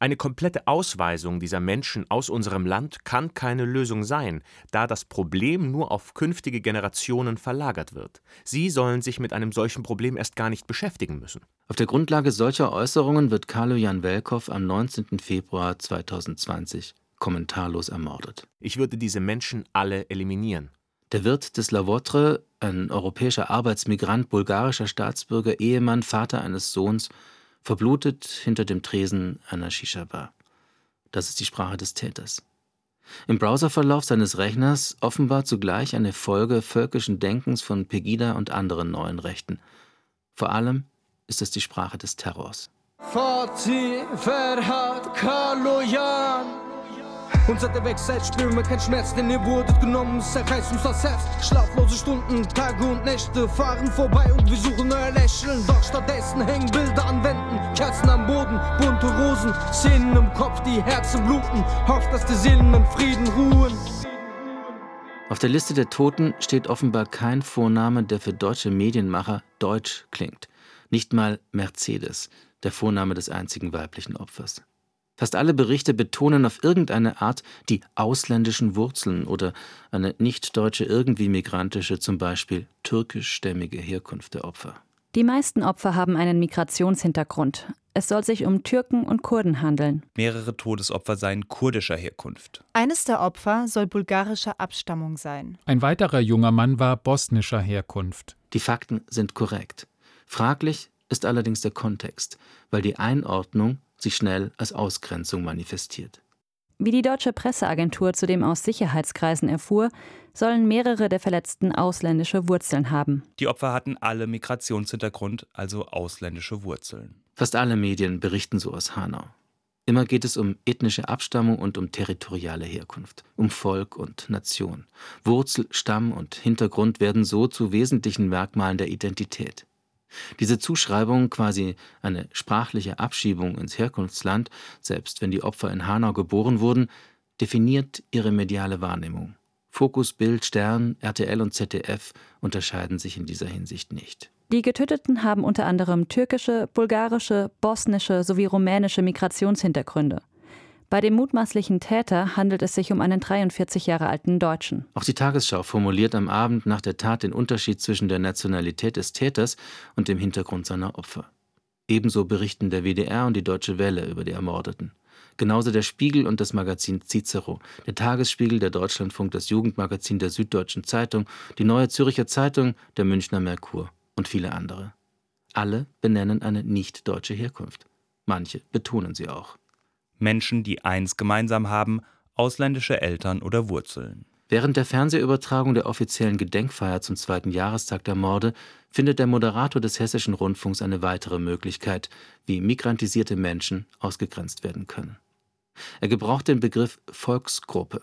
eine komplette Ausweisung dieser Menschen aus unserem Land kann keine Lösung sein, da das Problem nur auf künftige Generationen verlagert wird. Sie sollen sich mit einem solchen Problem erst gar nicht beschäftigen müssen. Auf der Grundlage solcher Äußerungen wird Carlo Jan Welkow am 19. Februar 2020 kommentarlos ermordet. Ich würde diese Menschen alle eliminieren. Der Wirt des La Vôtre, ein europäischer Arbeitsmigrant, bulgarischer Staatsbürger, Ehemann, Vater eines Sohns, verblutet hinter dem Tresen einer Shisha-Bar. Das ist die Sprache des Täters. Im Browserverlauf seines Rechners offenbar zugleich eine Folge völkischen Denkens von Pegida und anderen neuen Rechten. Vor allem ist es die Sprache des Terrors. Fatih, Ferhat, Kaloyan. Unser der Weg selbst spüren wir keinen Schmerz, denn ihr wurdet genommen, es zerreißt uns das Herz. Schlaflose Stunden, Tage und Nächte fahren vorbei und wir suchen euer Lächeln. Doch stattdessen hängen Bilder an Wänden, Kerzen am Boden, bunte Rosen, Szenen im Kopf, die Herzen bluten. Hofft, dass die Seelen in Frieden ruhen. Auf der Liste der Toten steht offenbar kein Vorname, der für deutsche Medienmacher deutsch klingt. Nicht mal Mercedes, der Vorname des einzigen weiblichen Opfers. Fast alle Berichte betonen auf irgendeine Art die ausländischen Wurzeln oder eine nicht-deutsche, irgendwie migrantische, zum Beispiel türkischstämmige Herkunft der Opfer. Die meisten Opfer haben einen Migrationshintergrund. Es soll sich um Türken und Kurden handeln. Mehrere Todesopfer seien kurdischer Herkunft. Eines der Opfer soll bulgarischer Abstammung sein. Ein weiterer junger Mann war bosnischer Herkunft. Die Fakten sind korrekt. Fraglich ist allerdings der Kontext, weil die Einordnung sich schnell als Ausgrenzung manifestiert. Wie die deutsche Presseagentur zudem aus Sicherheitskreisen erfuhr, sollen mehrere der Verletzten ausländische Wurzeln haben. Die Opfer hatten alle Migrationshintergrund, also ausländische Wurzeln. Fast alle Medien berichten so aus Hanau. Immer geht es um ethnische Abstammung und um territoriale Herkunft, um Volk und Nation. Wurzel, Stamm und Hintergrund werden so zu wesentlichen Merkmalen der Identität. Diese Zuschreibung, quasi eine sprachliche Abschiebung ins Herkunftsland, selbst wenn die Opfer in Hanau geboren wurden, definiert ihre mediale Wahrnehmung. Fokus, Bild, Stern, RTL und ZDF unterscheiden sich in dieser Hinsicht nicht. Die Getöteten haben unter anderem türkische, bulgarische, bosnische sowie rumänische Migrationshintergründe. Bei dem mutmaßlichen Täter handelt es sich um einen 43 Jahre alten Deutschen. Auch die Tagesschau formuliert am Abend nach der Tat den Unterschied zwischen der Nationalität des Täters und dem Hintergrund seiner Opfer. Ebenso berichten der WDR und die Deutsche Welle über die Ermordeten. Genauso der Spiegel und das Magazin Cicero, der Tagesspiegel, der Deutschlandfunk, das Jugendmagazin der Süddeutschen Zeitung, die Neue Zürcher Zeitung, der Münchner Merkur und viele andere. Alle benennen eine nicht deutsche Herkunft. Manche betonen sie auch. Menschen, die eins gemeinsam haben, ausländische Eltern oder Wurzeln. Während der Fernsehübertragung der offiziellen Gedenkfeier zum zweiten Jahrestag der Morde findet der Moderator des Hessischen Rundfunks eine weitere Möglichkeit, wie migrantisierte Menschen ausgegrenzt werden können. Er gebraucht den Begriff Volksgruppe.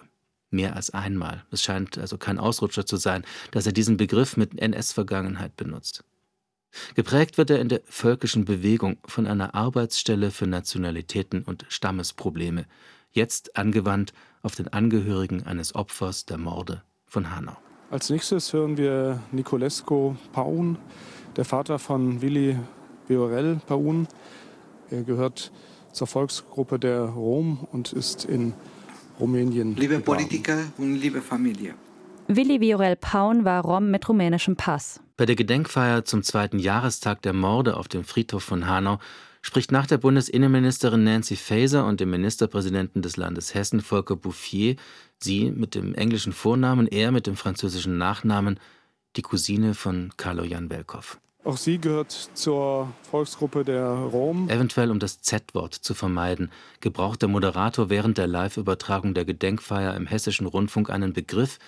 Mehr als einmal. Es scheint also kein Ausrutscher zu sein, dass er diesen Begriff mit NS-Vergangenheit benutzt. Geprägt wird er in der völkischen Bewegung von einer Arbeitsstelle für Nationalitäten und Stammesprobleme, jetzt angewandt auf den Angehörigen eines Opfers der Morde von Hanau. Als nächstes hören wir Nicolesco Paun, der Vater von Willi Viorel Paun. Er gehört zur Volksgruppe der Rom und ist in Rumänien. Liebe Politiker und liebe Familie. Willi Viorel Paun war Rom mit rumänischem Pass. Bei der Gedenkfeier zum zweiten Jahrestag der Morde auf dem Friedhof von Hanau spricht nach der Bundesinnenministerin Nancy Faeser und dem Ministerpräsidenten des Landes Hessen Volker Bouffier, sie mit dem englischen Vornamen, er mit dem französischen Nachnamen, die Cousine von Kaloyan Welkow. Auch sie gehört zur Volksgruppe der Rom. Eventuell um das Z-Wort zu vermeiden, gebraucht der Moderator während der Live-Übertragung der Gedenkfeier im Hessischen Rundfunk einen Begriff,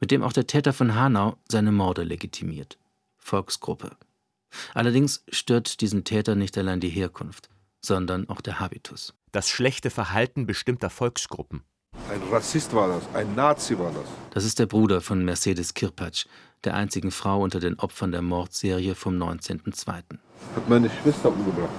mit dem auch der Täter von Hanau seine Morde legitimiert. Volksgruppe. Allerdings stört diesen Täter nicht allein die Herkunft, sondern auch der Habitus. Das schlechte Verhalten bestimmter Volksgruppen. Ein Rassist war das, ein Nazi war das. Das ist der Bruder von Mercedes Kirpatsch, der einzigen Frau unter den Opfern der Mordserie vom 19.02. Hat meine Schwester umgebracht.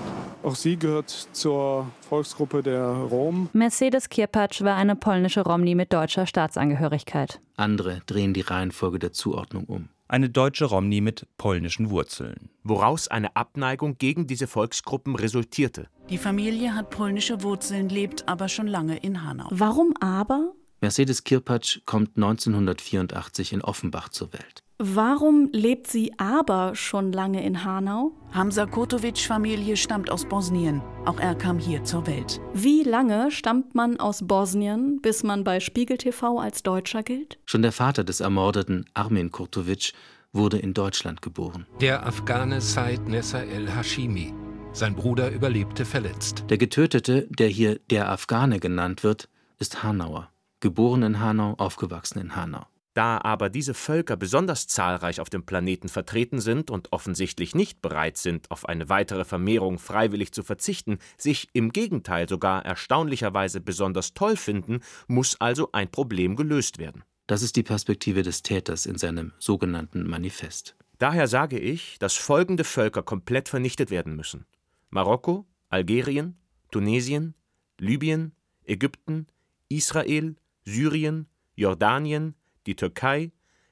Auch sie gehört zur Volksgruppe der Rom. Mercedes Kirpatsch war eine polnische Romni mit deutscher Staatsangehörigkeit. Andere drehen die Reihenfolge der Zuordnung um eine deutsche Romni mit polnischen Wurzeln. Woraus eine Abneigung gegen diese Volksgruppen resultierte. Die Familie hat polnische Wurzeln, lebt aber schon lange in Hanau. Warum aber? Mercedes Kirpatsch kommt 1984 in Offenbach zur Welt. Warum lebt sie aber schon lange in Hanau? Hamza Kotovic-Familie stammt aus Bosnien. Auch er kam hier zur Welt. Wie lange stammt man aus Bosnien, bis man bei Spiegel TV als Deutscher gilt? Schon der Vater des ermordeten Armin Kurtovic wurde in Deutschland geboren. Der Afghane Said Nessa el Hashimi. Sein Bruder überlebte verletzt. Der Getötete, der hier der Afghane genannt wird, ist Hanauer. Geboren in Hanau, aufgewachsen in Hanau. Da aber diese Völker besonders zahlreich auf dem Planeten vertreten sind und offensichtlich nicht bereit sind, auf eine weitere Vermehrung freiwillig zu verzichten, sich im Gegenteil sogar erstaunlicherweise besonders toll finden, muss also ein Problem gelöst werden. Das ist die Perspektive des Täters in seinem sogenannten Manifest. Daher sage ich, dass folgende Völker komplett vernichtet werden müssen: Marokko, Algerien, Tunesien, Libyen, Ägypten, Israel, Syrien, Jordanien, die Türkei,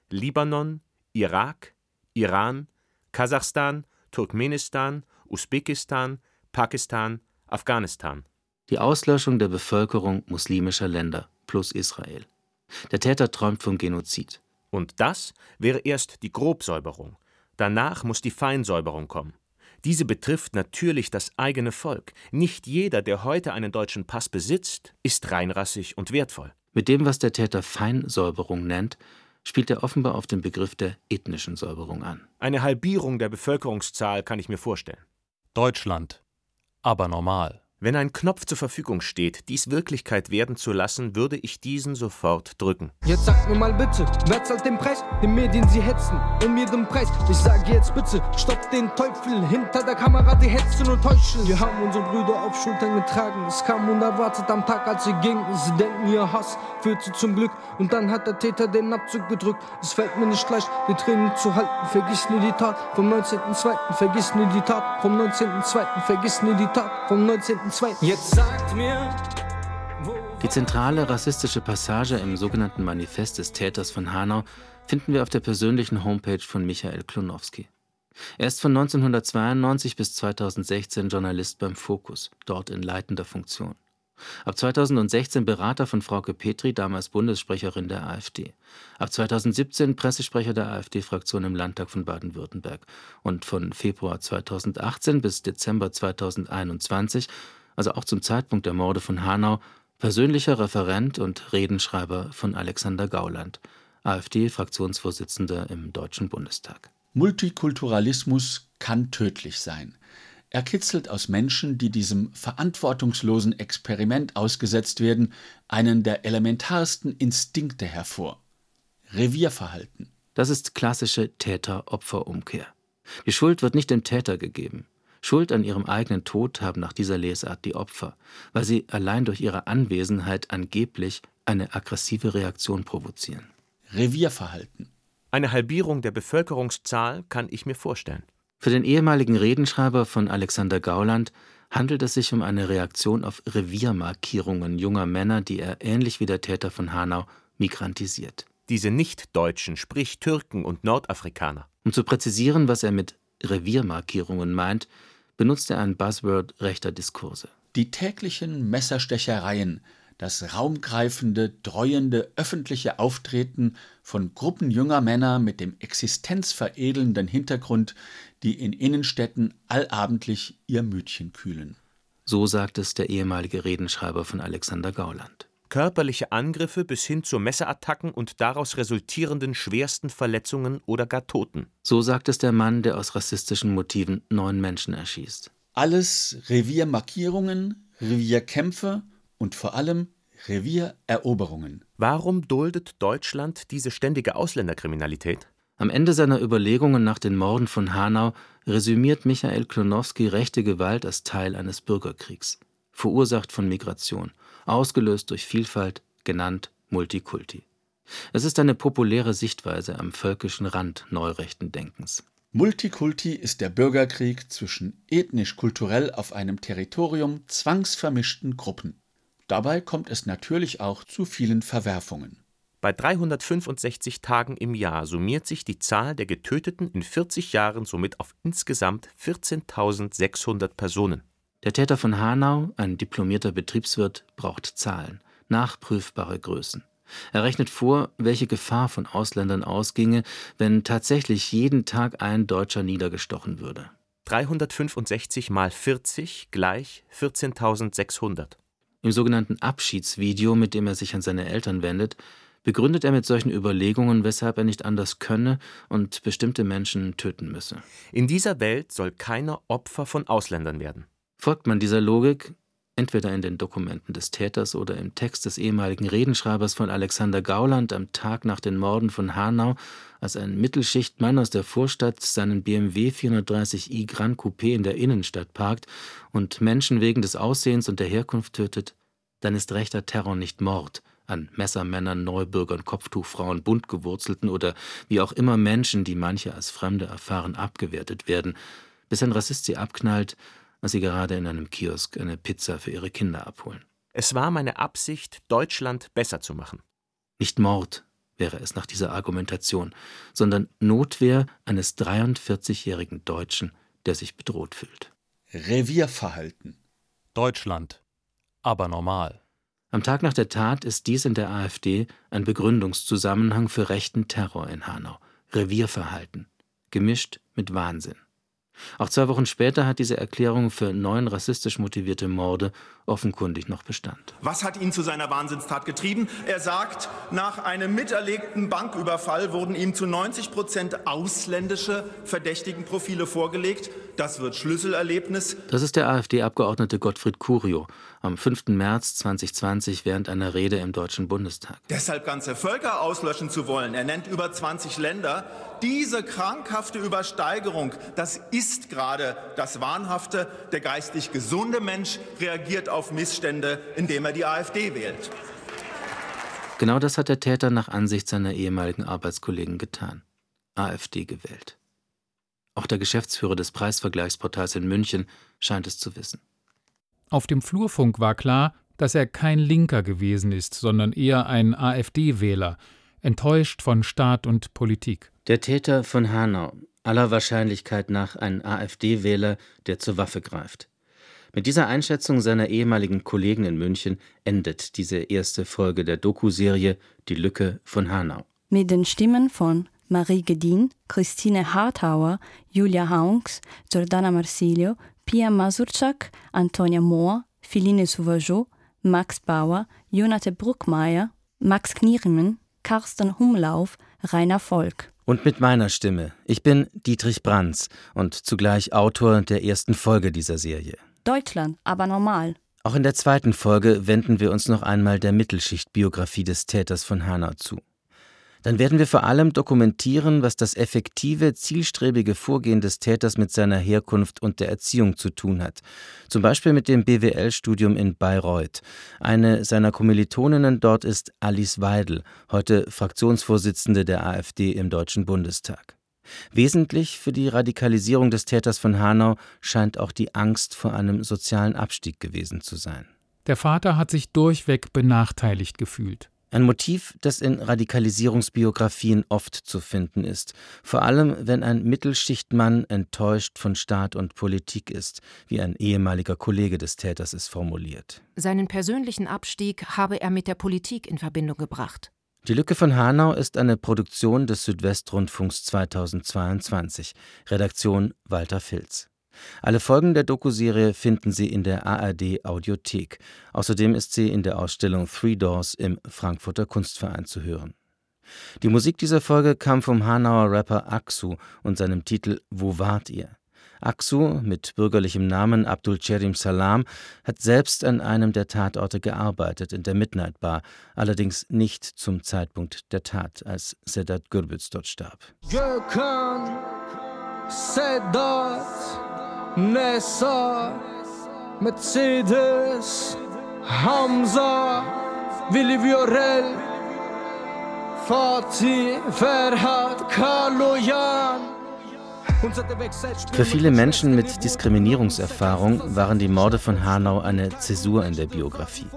Libanon, Irak, Iran, Kasachstan, Turkmenistan, Usbekistan, Pakistan, Afghanistan. Die Auslöschung der Bevölkerung muslimischer Länder plus Israel. Der Täter träumt vom Genozid. Und das wäre erst die Grobsäuberung. Danach muss die Feinsäuberung kommen. Diese betrifft natürlich das eigene Volk. Nicht jeder, der heute einen deutschen Pass besitzt, ist reinrassig und wertvoll. Mit dem, was der Täter Feinsäuberung nennt, spielt er offenbar auf den Begriff der ethnischen Säuberung an. Eine Halbierung der Bevölkerungszahl kann ich mir vorstellen. Deutschland. Aber normal. Wenn ein Knopf zur Verfügung steht, dies Wirklichkeit werden zu lassen, würde ich diesen sofort drücken. Jetzt sag mir mal bitte, wer zahlt den Preis? Die Medien, sie hetzen um jeden Preis. Ich sage jetzt bitte, stopp den Teufel hinter der Kamera, die hetzen und täuschen. Wir haben unsere Brüder auf Schultern getragen. Es kam unerwartet am Tag, als sie gingen. Sie denken, ihr Hass führt sie zum Glück. Und dann hat der Täter den Abzug gedrückt. Es fällt mir nicht leicht, die Tränen zu halten. Vergiss nie die Tat vom 19.02. Vergiss nie die Tat vom 19.02. Vergiss nie die Tat vom 19. Jetzt sagt mir, die zentrale rassistische Passage im sogenannten Manifest des Täters von Hanau finden wir auf der persönlichen Homepage von Michael Klonowski. Er ist von 1992 bis 2016 Journalist beim Fokus, dort in leitender Funktion. Ab 2016 Berater von Frauke Petri, damals Bundessprecherin der AfD. Ab 2017 Pressesprecher der AfD-Fraktion im Landtag von Baden-Württemberg. Und von Februar 2018 bis Dezember 2021, also auch zum Zeitpunkt der Morde von Hanau, persönlicher Referent und Redenschreiber von Alexander Gauland, AfD-Fraktionsvorsitzender im Deutschen Bundestag. Multikulturalismus kann tödlich sein. Er kitzelt aus Menschen, die diesem verantwortungslosen Experiment ausgesetzt werden, einen der elementarsten Instinkte hervor Revierverhalten. Das ist klassische Täter-Opfer-Umkehr. Die Schuld wird nicht dem Täter gegeben. Schuld an ihrem eigenen Tod haben nach dieser Lesart die Opfer, weil sie allein durch ihre Anwesenheit angeblich eine aggressive Reaktion provozieren. Revierverhalten. Eine Halbierung der Bevölkerungszahl kann ich mir vorstellen. Für den ehemaligen Redenschreiber von Alexander Gauland handelt es sich um eine Reaktion auf Reviermarkierungen junger Männer, die er ähnlich wie der Täter von Hanau migrantisiert. Diese Nicht-Deutschen, sprich Türken und Nordafrikaner. Um zu präzisieren, was er mit Reviermarkierungen meint, benutzt er ein Buzzword rechter Diskurse. Die täglichen Messerstechereien, das raumgreifende, dreuende öffentliche Auftreten von Gruppen junger Männer mit dem existenzveredelnden Hintergrund, die in Innenstädten allabendlich ihr Mütchen kühlen. So sagt es der ehemalige Redenschreiber von Alexander Gauland. Körperliche Angriffe bis hin zu Messerattacken und daraus resultierenden schwersten Verletzungen oder gar Toten. So sagt es der Mann, der aus rassistischen Motiven neun Menschen erschießt. Alles Reviermarkierungen, Revierkämpfe und vor allem Reviereroberungen. Warum duldet Deutschland diese ständige Ausländerkriminalität? Am Ende seiner Überlegungen nach den Morden von Hanau resümiert Michael Klonowski rechte Gewalt als Teil eines Bürgerkriegs, verursacht von Migration, ausgelöst durch Vielfalt, genannt Multikulti. Es ist eine populäre Sichtweise am völkischen Rand neurechten Denkens. Multikulti ist der Bürgerkrieg zwischen ethnisch-kulturell auf einem Territorium zwangsvermischten Gruppen. Dabei kommt es natürlich auch zu vielen Verwerfungen. Bei 365 Tagen im Jahr summiert sich die Zahl der Getöteten in 40 Jahren somit auf insgesamt 14.600 Personen. Der Täter von Hanau, ein diplomierter Betriebswirt, braucht Zahlen, nachprüfbare Größen. Er rechnet vor, welche Gefahr von Ausländern ausginge, wenn tatsächlich jeden Tag ein Deutscher niedergestochen würde. 365 mal 40 gleich 14.600. Im sogenannten Abschiedsvideo, mit dem er sich an seine Eltern wendet, begründet er mit solchen Überlegungen, weshalb er nicht anders könne und bestimmte Menschen töten müsse. In dieser Welt soll keiner Opfer von Ausländern werden. Folgt man dieser Logik, entweder in den Dokumenten des Täters oder im Text des ehemaligen Redenschreibers von Alexander Gauland am Tag nach den Morden von Hanau, als ein Mittelschichtmann aus der Vorstadt seinen BMW 430i Grand Coupé in der Innenstadt parkt und Menschen wegen des Aussehens und der Herkunft tötet, dann ist rechter Terror nicht Mord an Messermännern, Neubürgern, Kopftuchfrauen, buntgewurzelten oder wie auch immer Menschen, die manche als Fremde erfahren, abgewertet werden, bis ein Rassist sie abknallt als sie gerade in einem Kiosk eine Pizza für ihre Kinder abholen. Es war meine Absicht, Deutschland besser zu machen. Nicht Mord wäre es nach dieser Argumentation, sondern Notwehr eines 43-jährigen Deutschen, der sich bedroht fühlt. Revierverhalten. Deutschland. Aber normal. Am Tag nach der Tat ist dies in der AfD ein Begründungszusammenhang für rechten Terror in Hanau. Revierverhalten. Gemischt mit Wahnsinn. Auch zwei Wochen später hat diese Erklärung für neun rassistisch motivierte Morde offenkundig noch Bestand. Was hat ihn zu seiner Wahnsinnstat getrieben? Er sagt, nach einem miterlegten Banküberfall wurden ihm zu 90 Prozent ausländische Verdächtigenprofile vorgelegt. Das wird Schlüsselerlebnis. Das ist der AfD-Abgeordnete Gottfried Curio am 5. März 2020 während einer Rede im Deutschen Bundestag. Deshalb ganze Völker auslöschen zu wollen, er nennt über 20 Länder, diese krankhafte Übersteigerung, das ist gerade das Wahnhafte. Der geistig gesunde Mensch reagiert auf Missstände, indem er die AfD wählt. Genau das hat der Täter nach Ansicht seiner ehemaligen Arbeitskollegen getan. AfD gewählt. Auch der Geschäftsführer des Preisvergleichsportals in München scheint es zu wissen. Auf dem Flurfunk war klar, dass er kein Linker gewesen ist, sondern eher ein AfD-Wähler, enttäuscht von Staat und Politik. Der Täter von Hanau, aller Wahrscheinlichkeit nach ein AfD-Wähler, der zur Waffe greift. Mit dieser Einschätzung seiner ehemaligen Kollegen in München endet diese erste Folge der Doku-Serie Die Lücke von Hanau. Mit den Stimmen von Marie Gedin, Christine Harthauer, Julia Haunks, Giordana Marsilio, Pia Masurczak, Antonia Mohr, Philine Sauvageau, Max Bauer, Jonathan Bruckmeier, Max Knieriemen, Carsten Humlauf, Rainer Volk. Und mit meiner Stimme. Ich bin Dietrich Brands und zugleich Autor der ersten Folge dieser Serie. Deutschland, aber normal. Auch in der zweiten Folge wenden wir uns noch einmal der Mittelschichtbiografie des Täters von Hanau zu. Dann werden wir vor allem dokumentieren, was das effektive, zielstrebige Vorgehen des Täters mit seiner Herkunft und der Erziehung zu tun hat. Zum Beispiel mit dem BWL-Studium in Bayreuth. Eine seiner Kommilitoninnen dort ist Alice Weidel, heute Fraktionsvorsitzende der AfD im Deutschen Bundestag. Wesentlich für die Radikalisierung des Täters von Hanau scheint auch die Angst vor einem sozialen Abstieg gewesen zu sein. Der Vater hat sich durchweg benachteiligt gefühlt. Ein Motiv, das in Radikalisierungsbiografien oft zu finden ist, vor allem wenn ein Mittelschichtmann enttäuscht von Staat und Politik ist, wie ein ehemaliger Kollege des Täters es formuliert. Seinen persönlichen Abstieg habe er mit der Politik in Verbindung gebracht. Die Lücke von Hanau ist eine Produktion des Südwestrundfunks 2022. Redaktion Walter Filz. Alle Folgen der Dokuserie finden Sie in der ARD Audiothek. Außerdem ist sie in der Ausstellung Three Doors im Frankfurter Kunstverein zu hören. Die Musik dieser Folge kam vom Hanauer Rapper Aksu und seinem Titel Wo wart ihr? Aksu, mit bürgerlichem Namen Abdul Cherim Salam, hat selbst an einem der Tatorte gearbeitet, in der Midnight Bar, allerdings nicht zum Zeitpunkt der Tat, als Sedat Gürbüz dort starb. Gökhan, Sedat, Nessa, Mercedes, Hamza, Willi Viorel, Fatih, Ferhat, Kaloyan. Für viele Menschen mit Diskriminierungserfahrung waren die Morde von Hanau eine Zäsur in der Biografie.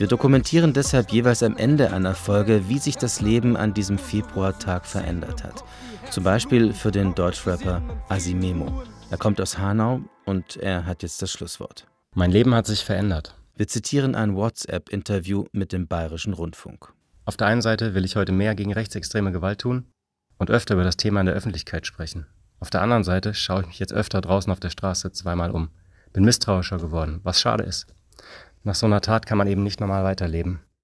Wir dokumentieren deshalb jeweils am Ende einer Folge, wie sich das Leben an diesem Februartag verändert hat. Zum Beispiel für den Deutschrapper Asimemo. Er kommt aus Hanau und er hat jetzt das Schlusswort. Mein Leben hat sich verändert. Wir zitieren ein WhatsApp-Interview mit dem Bayerischen Rundfunk. Auf der einen Seite will ich heute mehr gegen rechtsextreme Gewalt tun und öfter über das Thema in der Öffentlichkeit sprechen. Auf der anderen Seite schaue ich mich jetzt öfter draußen auf der Straße zweimal um. Bin misstrauischer geworden, was schade ist. Nach so einer Tat kann man eben nicht normal weiterleben.